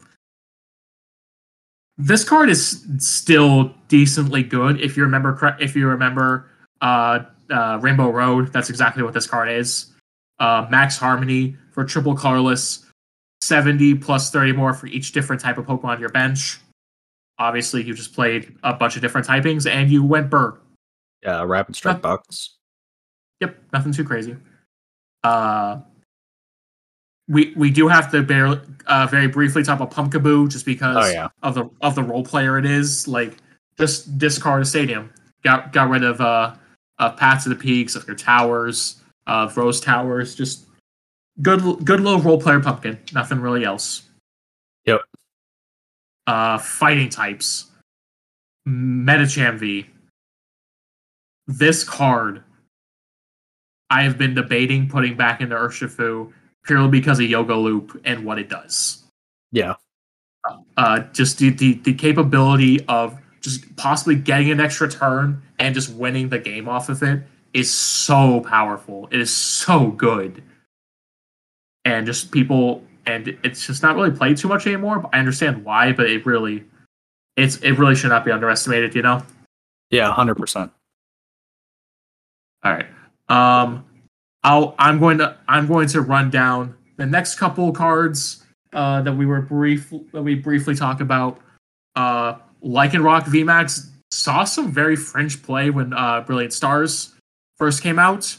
This card is still decently good if you remember. correct- If you remember, uh, uh, Rainbow Road, that's exactly what this card is. Uh, Max Harmony for triple colorless, seventy plus thirty more for each different type of Pokemon on your bench. Obviously, you just played a bunch of different typings and you went Burr. Yeah, Rapid Strike Bucks. Yep, nothing too crazy. Uh, we we do have to barely, uh, very briefly talk about Pumpkaboo just because Oh yeah. of the of the role player it is. Like just discard a stadium. Got got rid of uh of Paths of the Peaks, of your towers, of Rose Towers. Just good good little role player pumpkin. Nothing really else. Yep. Uh, fighting types. Medicham V. This card, I have been debating putting back into Urshifu purely because of Yoga Loop and what it does Yeah. uh, just the, the the capability of just possibly getting an extra turn and just winning the game off of it is so powerful. It is so good, and just people and it's just not really played too much anymore. But I understand why, but it really it's it really should not be underestimated. You know. Yeah, hundred percent. All right. Um, I'll I'm going to I'm going to run down the next couple cards uh, that we were brief that we briefly talk about. Uh, Lycanroc VMAX saw some very fringe play when uh, Brilliant Stars first came out.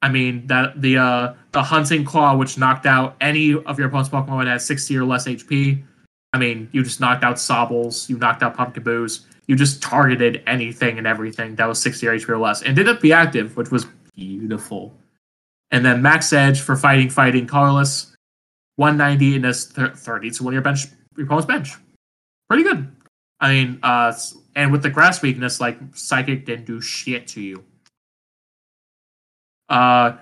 I mean that the uh, the Hunting Claw, which knocked out any of your opponent's Pokemon that had 60 or less HP. I mean, you just knocked out Sobbles, you knocked out Pumpkaboos, you just targeted anything and everything that was 60 or HP or less, and did it be active, which was beautiful. And then Max Edge for fighting, fighting, colorless, 190 and that's 30 to one of your bench, your opponent's bench. Pretty good. I mean, uh, and with the grass weakness, like Psychic didn't do shit to you. Uh,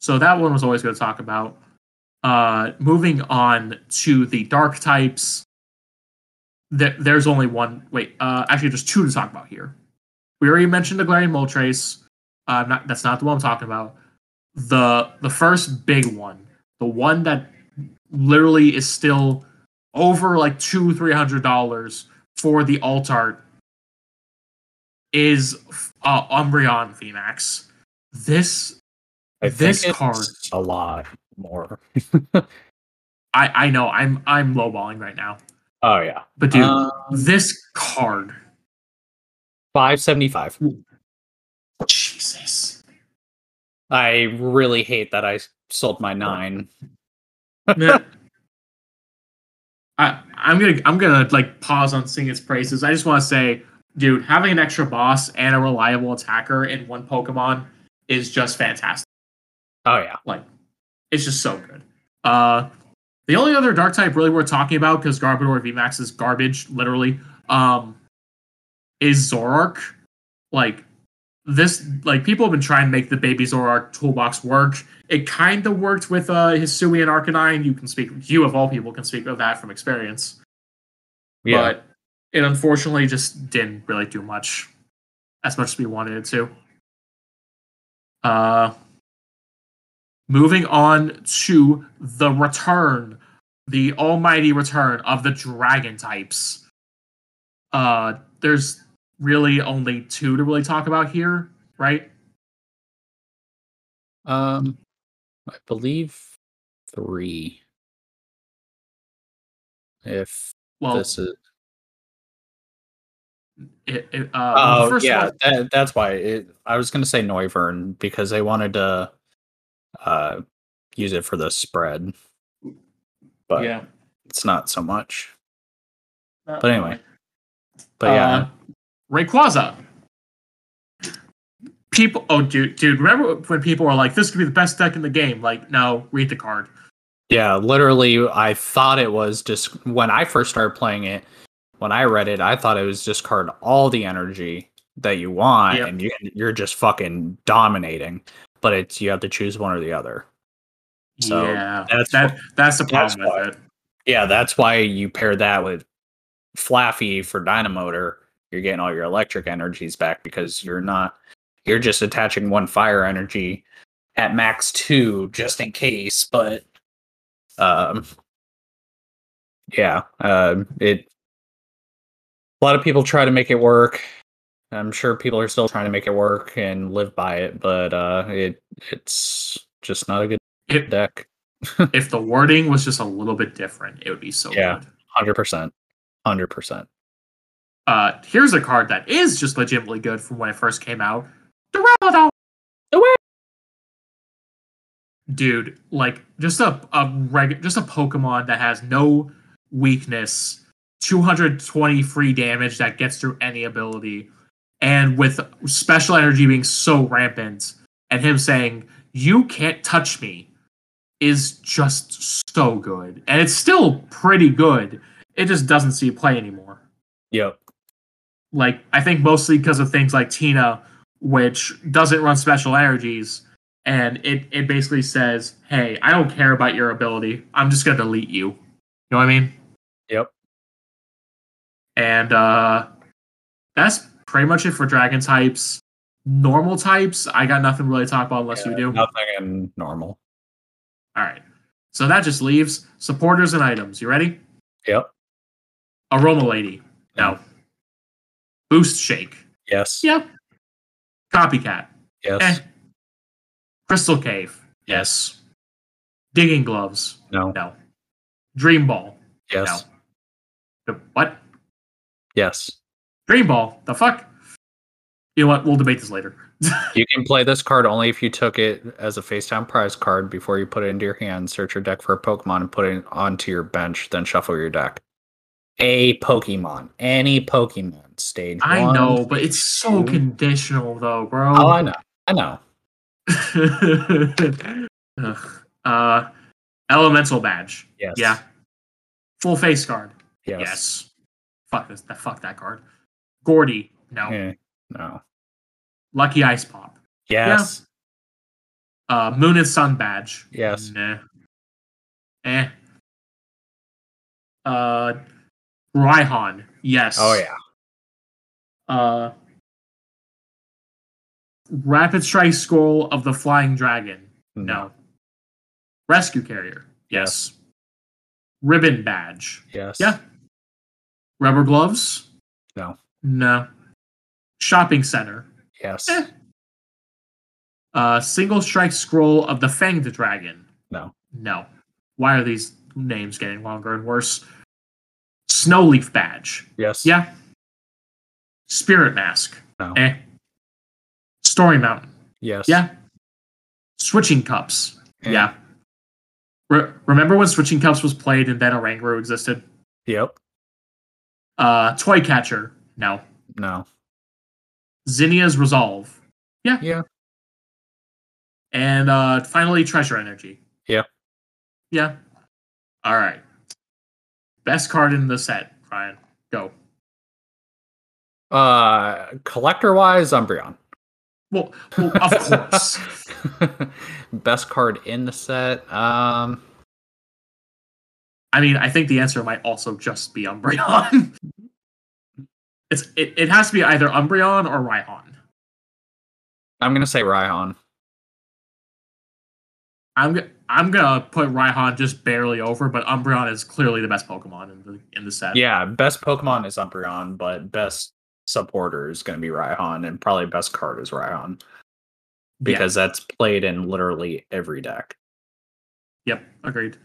so that one was always going to talk about. Uh, moving on to the dark types. There, there's only one. Wait, uh, actually, there's two to talk about here. We already mentioned the Galarian Moltres. Uh, not that's not the one I'm talking about. The the first big one, the one that literally is still over like two three hundred dollars for the alt art is uh, Umbreon VMAX. This I This think it's card- a lot more. I I know I'm I'm lowballing right now, Oh yeah. but dude, Um, this card, five seventy five. Jesus. I really hate that I sold my nine. Man. I I'm gonna I'm gonna like pause on seeing its praises. I just want to say, dude, having an extra boss and a reliable attacker in one Pokemon is just fantastic. Oh yeah. Like, it's just so good. Uh, the only other dark type really worth talking about because Garbodor VMAX is garbage, literally, um, is Zoroark. Like this, like people have been trying to make the baby Zoroark toolbox work. It kind of worked with uh, Hisui and Arcanine. You can speak, you of all people can speak of that from experience. Yeah. But it unfortunately just didn't really do much, as much as we wanted it to. Uh, moving on to the return, the almighty return of the dragon types. Uh, there's really only two to really talk about here, right? Um, I believe three. If Well, this is it, it, uh, oh first yeah, one- that, that's why it, I was gonna say Noivern because they wanted to uh use it for the spread, but yeah. it's not so much. Uh, But anyway, but yeah, Uh, Rayquaza. People, oh, dude, dude, remember when people were like, "This could be the best deck in the game"? Like, no, read the card. yeah, literally, I thought it was just when I first started playing it. When I read it, I thought it was discard all the energy that you want, Yep. and you, you're just fucking dominating. But it's you have to choose one or the other. So, yeah, that's that. That's the that's problem why- with it. Yeah, that's why you pair that with Flaaffy for Dynamotor you're getting all your electric energies back because you're not you're just attaching one fire energy at max two just in case but um yeah uh, it a lot of people try to make it work. I'm sure people are still trying to make it work and live by it but uh it it's just not a good if, deck. if the wording was just a little bit different it would be so yeah good. 100% 100% uh, here's a card that is just legitimately good from when it first came out. Duraludon. Duraludon. Dude, like just a a reg- just a Pokemon that has no weakness, 220 free damage that gets through any ability, and with special energy being so rampant, and him saying "You can't touch me," is just so good, and it's still pretty good. It just doesn't see play anymore Yep. Like I think mostly because of things like Tina, which doesn't run special energies, and it it basically says, "Hey, I don't care about your ability. I'm just gonna delete you." You know what I mean? Yep. And uh that's pretty much it for dragon types. Normal types, I got nothing really to talk about unless you do. Nothing in normal. All right. So that just leaves supporters and items. You ready? Yep. Aroma Lady. No. Boost Shake. Yes. Yep. Copycat. Yes. Eh. Crystal Cave. Yes. Digging Gloves. No. No. Dream Ball. Yes. The- What? Yes. Dream Ball. The fuck? You know what? We'll debate this later. You can play this card only if you took it as a face down prize card before you put it into your hand, search your deck for a Pokemon, and put it onto your bench, then shuffle your deck. A Pokemon. Any Pokemon. Stage I one, know, but it's so two. conditional, though, bro. Oh, I know. I know. Uh, Elemental Badge. Yes. Yeah. Full face card. Yes. Yes. Fuck this. That fuck that card. Gordie. No. Eh, no. Lucky Ice Pop. Yes. Uh, Moon and Sun badge. Yes. Nah. Eh. Uh, Raihan. Yes. Oh yeah. Uh, Rapid Strike Scroll of the Flying Dragon. No. Rescue Carrier. Yes. Ribbon badge. Yes. Yeah. Rubber gloves. No. No. Shopping center. Yes. Eh. Uh, single strike scroll of the Fanged Dragon. No. No. Why are these names getting longer and worse? Snowleaf badge. Yes. Yeah. Spirit mask. No. Eh. Stormy Mountains. Yes. Yeah. Switching cups. Eh. Yeah. Re- remember when switching cups was played and then Oranguru existed? Yep. Uh, toy catcher. No. No. Zinnia's resolve. Yeah. Yeah. And uh, finally, treasure energy. Yeah. Yeah. All right. Best card in the set, Ryan. Go. Uh, collector wise, Umbreon. Well, well of course. Best card in the set. Um, I mean, I think the answer might also just be Umbreon. it's it, it has to be either Umbreon or Raihan. I'm gonna say Raihan. I'm g- I'm gonna put Raihan just barely over, but Umbreon is clearly the best Pokemon in the in the set. Yeah, best Pokemon is Umbreon, but best supporter is gonna be Raihan, and probably best card is Raihan because that's played in literally every deck. Yep, agreed.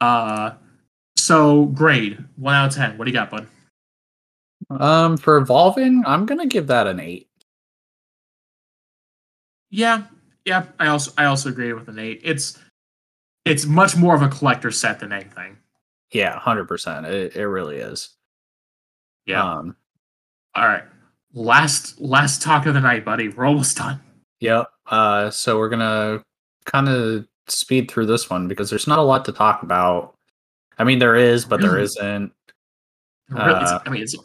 Uh, so grade one out of ten. What do you got, bud? Um, for evolving, I'm gonna give that an eight. Yeah, yeah. I also I also agree with an eight. It's it's much more of a collector set than anything. Yeah, hundred percent. It it really is. Yeah. Um, All right. Last last talk of the night, buddy. We're almost done. Yep. Uh, so we're gonna kind of speed through this one because there's not a lot to talk about. I mean, there is, but there isn't. Uh, I mean, it's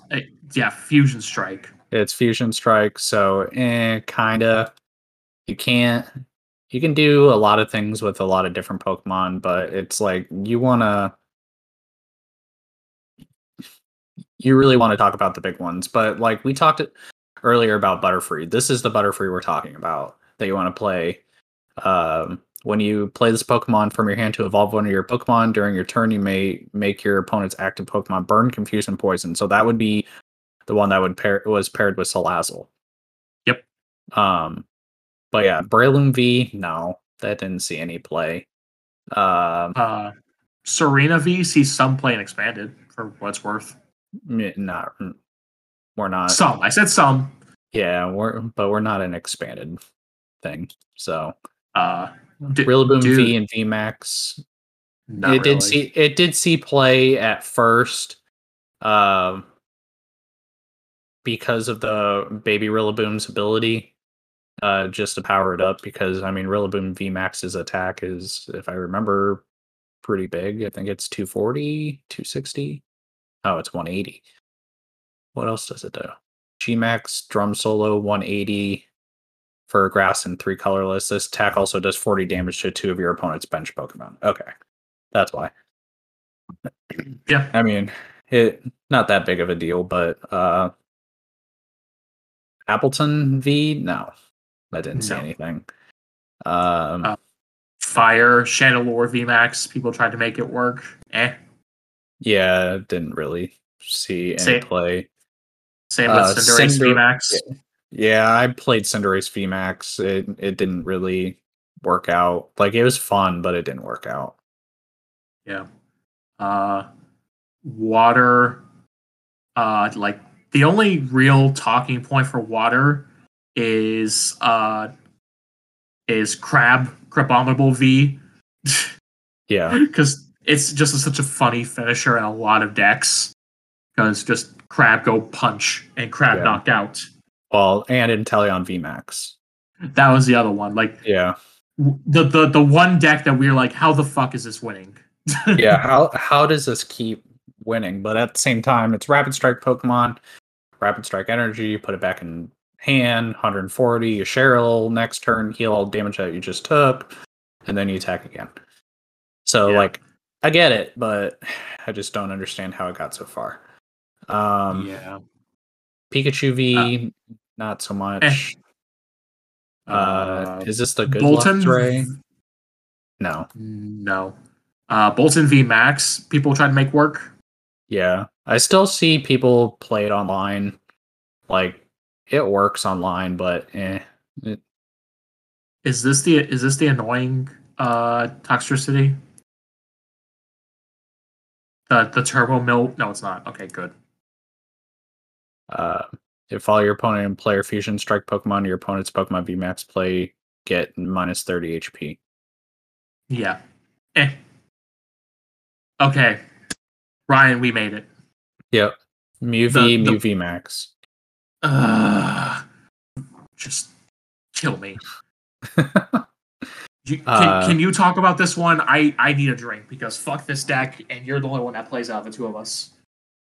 yeah, Fusion Strike. It's Fusion Strike, so eh, kinda. You can't. You can do a lot of things with a lot of different Pokemon, but it's like you wanna. You really want to talk about the big ones, but like we talked earlier about Butterfree. This is the Butterfree we're talking about that you want to play. Um, when you play this Pokemon from your hand to evolve one of your Pokemon during your turn, you may make your opponent's active Pokemon burn, confuse, and poison. So that would be the one that would pair was paired with Salazzle. Yep. Um, but yeah, Breloom V, no, that didn't see any play. Um, Uh, Serena V sees some play playing expanded for what's worth. not we're not. Some. I said some. Yeah, we're but we're not an expanded thing. So Uh, d- Rillaboom dude, V and V Max. it did see it did see play at first um because of the baby rillaboom's ability uh just to power it up because i mean rillaboom vmax's attack is if i remember pretty big. I think it's 240 260 oh it's 180 what else does it do? Gmax drum solo 180 for grass and three colorless. This attack also does 40 damage to two of your opponent's bench pokemon. Okay that's why. Yeah. I mean, it not that big of a deal, but uh Appletun V, no. I didn't see No. anything. Um Uh, Fire, Chandelure VMAX. People tried to make it work. Eh. yeah, didn't really see any Same. play. Same Uh, with Cinderace Cinder- VMAX. Yeah, I played Cinderace VMAX. It it didn't really work out. Like it was fun, but it didn't work out. Yeah. Uh, water. Uh, like the only real talking point for water is uh is crab crabominable V Yeah. because it's just such a funny finisher in a lot of decks because just crab go punch and crab Yeah. knocked out. Well, and Inteleon VMAX. That was the other one. Like Yeah. the the the one deck that we were like, how the fuck is this winning? yeah how how does this keep winning but at the same time it's rapid strike pokemon rapid strike energy you put it back in hand 140 you cheryl next turn heal all damage that you just took and then you attack again so Yeah. like i get it but i just don't understand how it got so far um yeah. pikachu v not so much uh, is this the good Boltund ray no No. Uh, Boltund v Max. People try to make work. Yeah, I still see people play it online. Like it works online, but eh. It, Is this the is this the annoying uh Toxtricity? The the turbo mill? No, it's not. Okay, good. uh, if all your opponent and player fusion strike Pokemon, your opponent's Pokemon VMAX play get minus thirty HP. Yeah. Eh. Okay. Ryan, we made it. Yep. Mew V, the- Mew VMAX. Uh, just kill me. You, can, Uh, can you talk about this one? I, I need a drink because fuck this deck, and you're the only one that plays out of the two of us.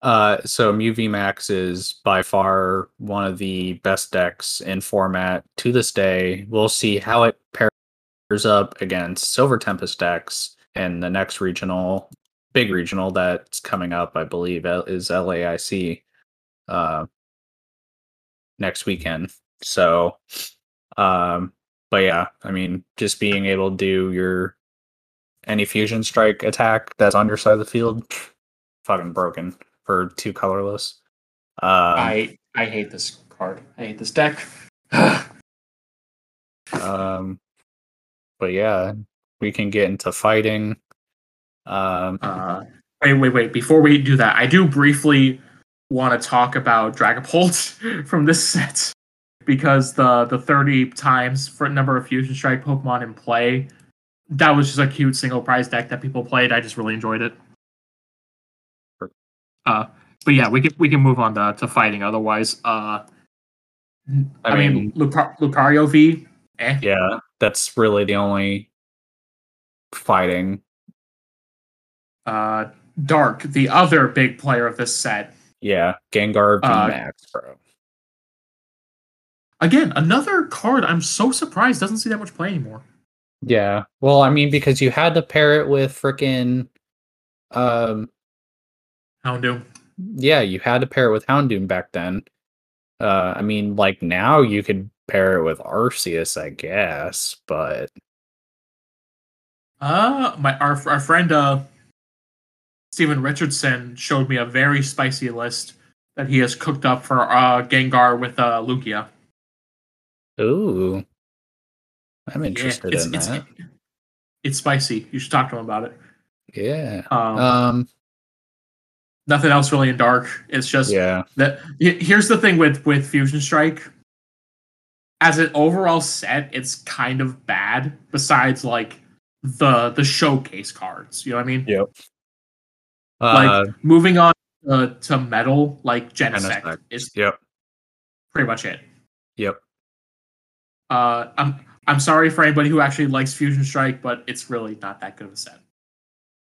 Uh, so Mew VMAX is by far one of the best decks in format to this day. We'll see how it pairs up against Silver Tempest decks and the next regional, big regional that's coming up. I believe is LAIC uh, next weekend. So, um, but yeah, I mean, just being able to do your any fusion strike attack that's on your side of the field, fucking broken for two colorless. Um, I I hate this card. I hate this deck. um, but yeah, we can get into fighting. Um, uh, wait, wait, wait. Before we do that, I do briefly want to talk about Dragapult from this set because the the 30 times for number of fusion strike Pokemon in play, that was just a cute single prize deck that people played. I just really enjoyed it. Uh, but yeah, we can we can move on to, to fighting. Otherwise, uh, I, I mean, mean Lucar- Lucario V. Eh. Yeah, that's really the only fighting. Uh, Dark, the other big player of this set. Yeah, Gengar V uh, Max, bro. Again, another card I'm so surprised doesn't see that much play anymore. Yeah. Well, I mean, because you had to pair it with freaking um Houndoom. Yeah, you had to pair it with Houndoom back then. Uh I mean, like now you could pair it with Arceus, I guess, but uh my our our friend uh Stephen Richardson showed me a very spicy list that he has cooked up for uh Gengar with uh Lugia. Ooh. I'm interested yeah, it's, in it's, that. It's spicy. You should talk to him about it. Yeah. Um, um nothing else really in dark. It's just yeah. That here's the thing with with Fusion Strike. As an overall set, it's kind of bad. Besides, like the the showcase cards, you know what I mean? Yep. Like uh, moving on uh, to metal, like Genesect, Genesect is yep. pretty much it. Yep. Uh, I'm I'm sorry for anybody who actually likes Fusion Strike, but it's really not that good of a set.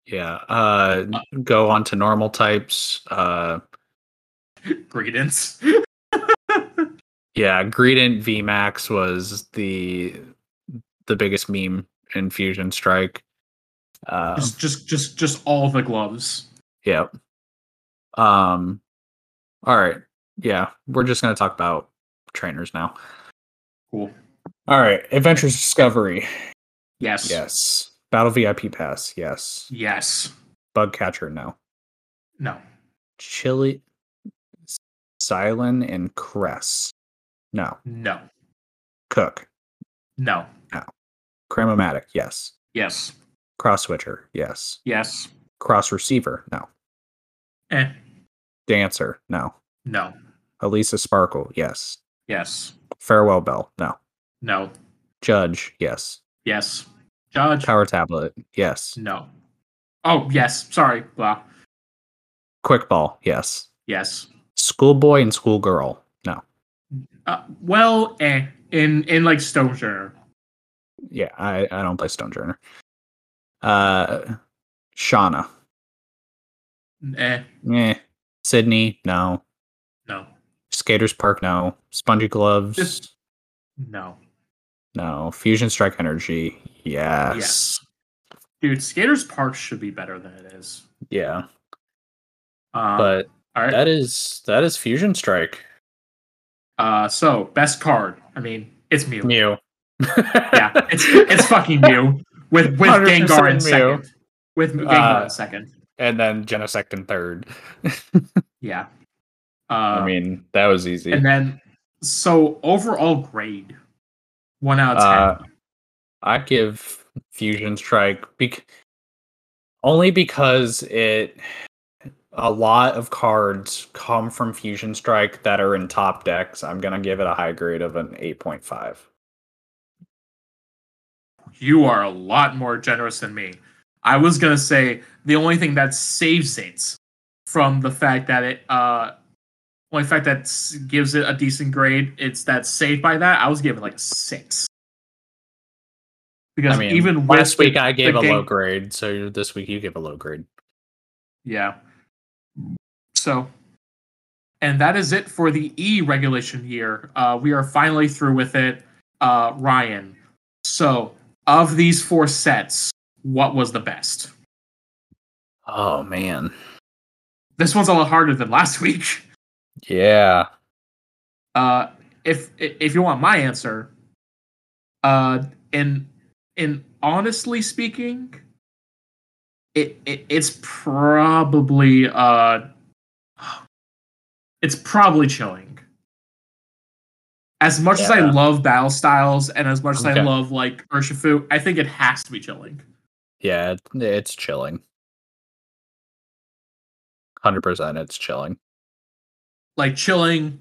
Yeah. Uh, uh go on to normal types. Uh, Greedents. yeah, Greedent VMAX was the the biggest meme in Fusion Strike. Uh, just, just, just, just all the gloves. Yep. Um. All right. Yeah, we're just gonna talk about trainers now. Cool. All right, Adventures Discovery. Yes. Yes. Battle VIP Pass. Yes. Yes. Bug Catcher. No. No. Chili, Cilan, and Cress. No. No. Cook. No. No. Cram-o-matic. Yes. Yes. Cross Switcher. Yes. Yes. Cross Receiver. No. Eh. Dancer. No. No. Elesa Sparkle. Yes. Yes. Farewell Bell. No. No. Judge, yes. Yes. Judge. Power tablet, yes. No. Oh, yes. Sorry. Blah. Quick ball, yes. Yes. Schoolboy and schoolgirl, no. Uh, well, eh. In in like Stonjourner. Yeah, I, I don't play Stonjourner. Uh Shauna. Eh. Eh. Sidney, no. No. Skaters Park, no. Spongy gloves. Just no. No. Fusion Strike Energy. Yes. Yes. Dude, Skaters Park should be better than it is. Yeah. Um, but that is that is Fusion Strike. Uh so best card. I mean, it's Mew. Mew. yeah, it's it's fucking Mew. With with Gengar in Mew. second. With Gengar uh, in second. And then Genesect third. yeah. Uh, I mean, that was easy. And then so overall grade, one out of ten. Uh, I give Fusion Strike bec- only because it a lot of cards come from Fusion Strike that are in top decks. I'm gonna give it a high grade of an eight point five. You are a lot more generous than me. I was gonna say the only thing that saves it from the fact that it uh only fact that gives it a decent grade, it's that saved by that. I was giving like a six. Because I mean, even last week I gave a game, low grade, so this week you give a low grade. Yeah. So, and that is it for the E regulation year. Uh, we are finally through with it. Uh, Ryan, so of these four sets, what was the best? Oh man. This one's a lot harder than last week. Yeah. Uh, if if you want my answer, uh, in in honestly speaking, it, it it's probably uh, it's probably chilling. As much as I love battle styles and as much as I love like Urshifu, I think it has to be chilling. Yeah, it's chilling. 100% it's chilling. Like chilling,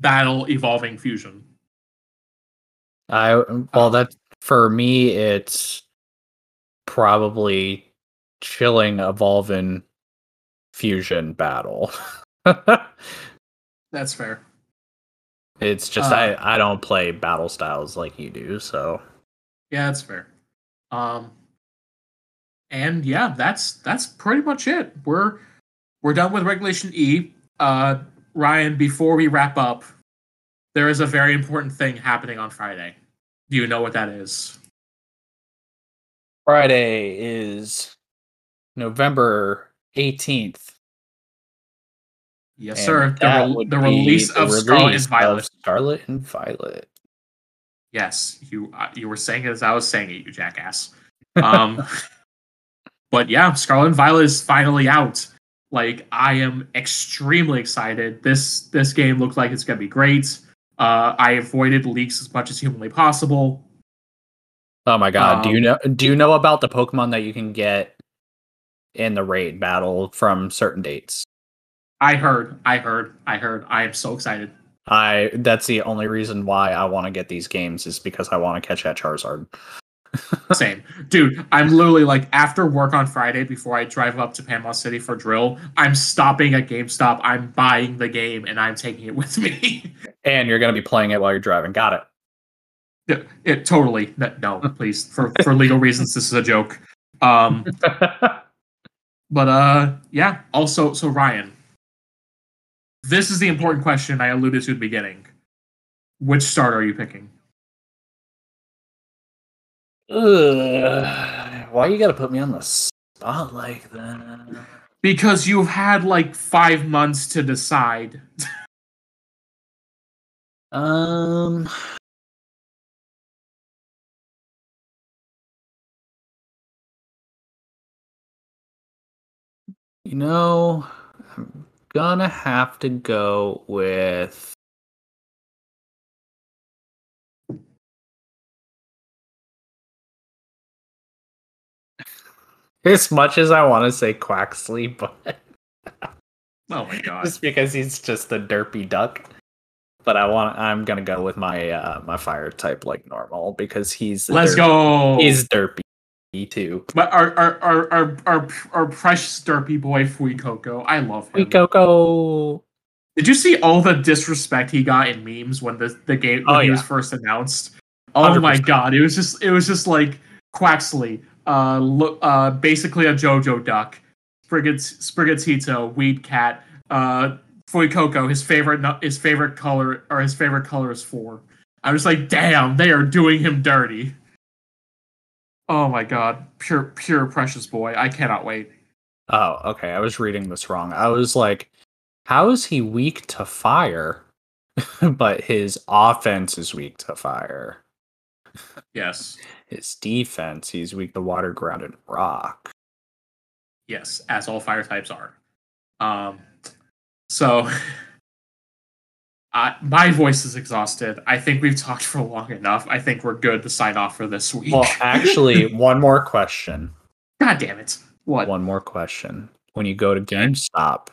battle, evolving, fusion. I well that for me it's probably chilling evolving fusion battle. That's fair. it's just Uh, I I don't play battle styles like you do, so Yeah, that's fair. Um and yeah, that's that's pretty much it. We're we're done with regulation E. Uh Ryan, before we wrap up, there is a very important thing happening on Friday. Do you know what that is? Friday is November 18th. Yes, and sir. The, re- the release of Scarlet and release of Violet. Scarlet and Violet. Yes, you uh, you were saying it as I was saying it, you jackass. Um, but yeah, Scarlet and Violet is finally out. Like I am extremely excited. This this game looks like it's gonna be great. Uh, I avoided leaks as much as humanly possible. Oh my god, do you Um, know do you know about the Pokemon that you can get in the raid battle from certain dates? I heard, I heard, I heard. I am so excited. I that's the only reason why I want to get these games is because I want to catch that Charizard. Same, dude. I'm literally like after work on Friday before I drive up to Panama City for drill. I'm stopping at GameStop. I'm buying the game and I'm taking it with me. And you're gonna be playing it while you're driving. Got it. Yeah, it totally no, please for for legal reasons this is a joke um but uh yeah also so ryan this is the important question i alluded to at the beginning which starter are you picking Ugh, why you gotta put me on the spot like that? because you've had like five months to decide Um. You know, I'm gonna have to go with. As much as I want to say Quaxly, but oh my god just because he's just a derpy duck. But I want I'm gonna go with my uh my fire type like normal because he's let's derp- go He's derpy too. but our our, our our our our precious derpy boy Fuecoco, I love him. We Coco. Did you see all the disrespect he got in memes when the the game when Oh, he was first announced? Oh my 100%. god, it was just it was just like Quaxly, uh, look, uh, basically a JoJo duck, Sprigat Sprigatito, Weed Cat, uh, Fuecoco, his favorite his favorite color or his favorite color is four. I was like, damn, they are doing him dirty. Oh my god, pure pure precious boy, I cannot wait. Oh, okay. I was reading this wrong. I was like, how is he weak to fire? but his offense is weak to fire. Yes, His defense, he's weak to water, ground, and rock. yes, as all fire types are. Um, so I my voice is exhausted. I think we've talked for long enough. I think we're good to sign off for this week. Well, actually, one more question. God damn it! What? One more question. When you go to GameStop,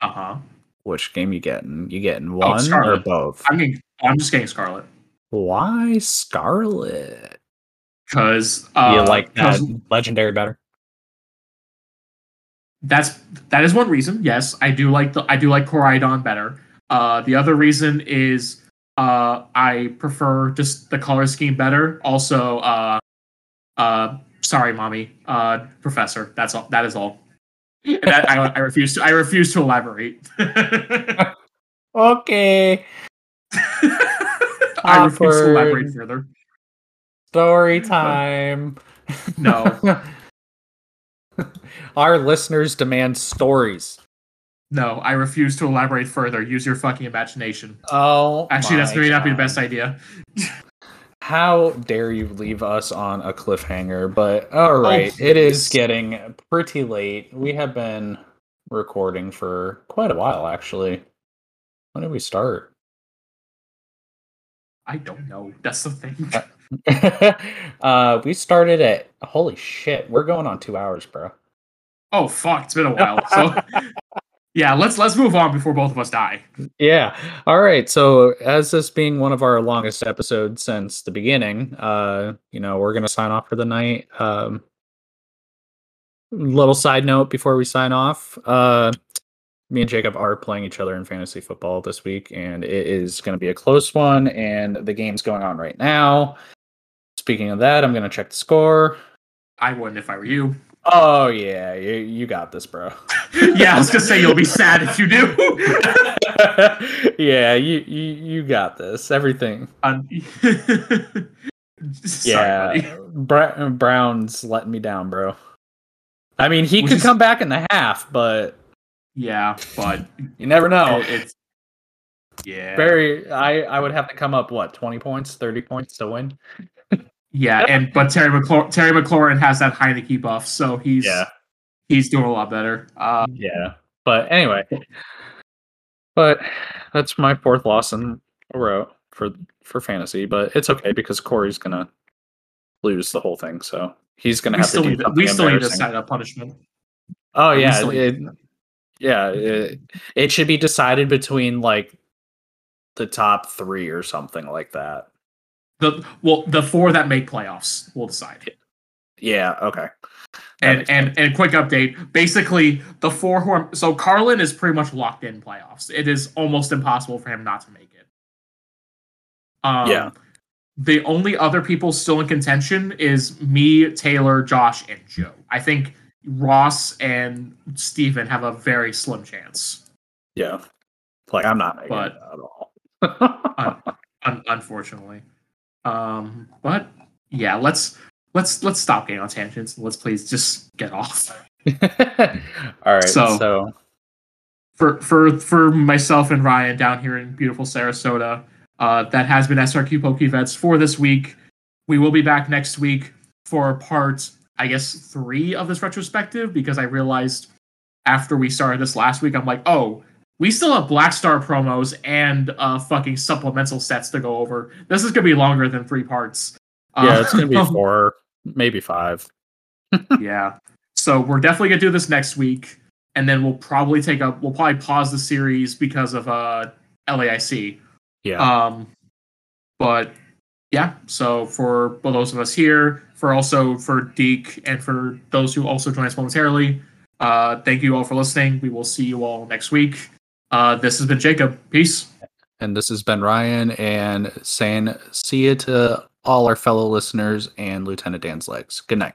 Uh huh. which game you getting? You getting one or both? I'm getting. I'm just getting Scarlet Why Scarlet? Because uh, you like that 'cause legendary better? That's that is one reason. Yes, I do like the I do like Koraidon better. Uh, the other reason is uh, I prefer just the color scheme better. Also, uh, uh, sorry, mommy, uh, professor. That's all. That is all. that, I, I refuse to. I refuse to elaborate. okay. I refuse to elaborate further. Story time. No. Our listeners demand stories. No, I refuse to elaborate further. Use your fucking imagination. Oh, Actually, that's my may not be the best idea. How dare you leave us on a cliffhanger? But all oh, right, it is getting pretty late. We have been recording for quite a while, actually. When did we start? I don't know. That's the thing. Uh, uh, we started at holy shit. We're going on two hours, bro. Oh fuck! It's been a while. So yeah, let's let's move on before both of us die. Yeah. All right. So, as this being one of our longest episodes since the beginning, uh, you know, we're gonna sign off for the night. Um, little side note before we sign off. Uh, me and Jacob are playing each other in fantasy football this week, and it is going to be a close one. And the game's going on right now. Speaking of that, I'm going to check the score. I wouldn't if I were you. Oh yeah, you, you got this, bro. Yeah, I was gonna say you'll be sad if you do. yeah, you, you you got this. Everything. Um, Sorry, yeah, Brown's letting me down, bro. I mean, he Which could is- come back in the half, but Yeah, but you never know. it's yeah, Very, I I would have to come up what twenty points, thirty points to win. Yeah, and but Terry McLaurin, Terry McLaurin has that Heinicke buff, so he's Yeah. he's doing a lot better. Uh, Yeah, but anyway, but that's my fourth loss in a row for for fantasy. But it's okay because Corey's gonna lose the whole thing, so he's gonna we have to do need we still need to set up punishment. Oh yeah, it, yeah. It, it should be decided between like the top three or something like that. The well, the four that make playoffs will decide. Yeah. Okay. That And makes and and quick update. Basically, the four who are so Carlin is pretty much locked in playoffs. It is almost impossible for him not to make it. Um, Yeah. The only other people still in contention is me, Taylor, Josh, and Joe. I think Ross and Steven have a very slim chance. Yeah. Like I'm not making But- it at all. un- unfortunately. Um, but yeah, let's let's let's stop getting on tangents. and Let's please just get off. all right. So- so for for for myself and Ryan down here in beautiful Sarasota. Uh, that has been SRQ Pokevets for this week. We will be back next week for part, I guess, three of this retrospective because I realized after we started this last week, I'm like, oh, we still have Black Star promos and uh, fucking supplemental sets to go over. This is gonna be longer than three parts. yeah, it's gonna be four, maybe five. yeah. So we're definitely gonna do this next week, and then we'll probably take a we'll probably pause the series because of uh LAIC. Yeah. Um, but yeah, so for for those of us here, for also for Deke, and for those who also join us momentarily, uh, thank you all for listening. We will see you all next week. Uh, this has been Jacob. Peace. and this has been Ryan and saying see you to all our fellow listeners and Lieutenant Dan's legs. Good night.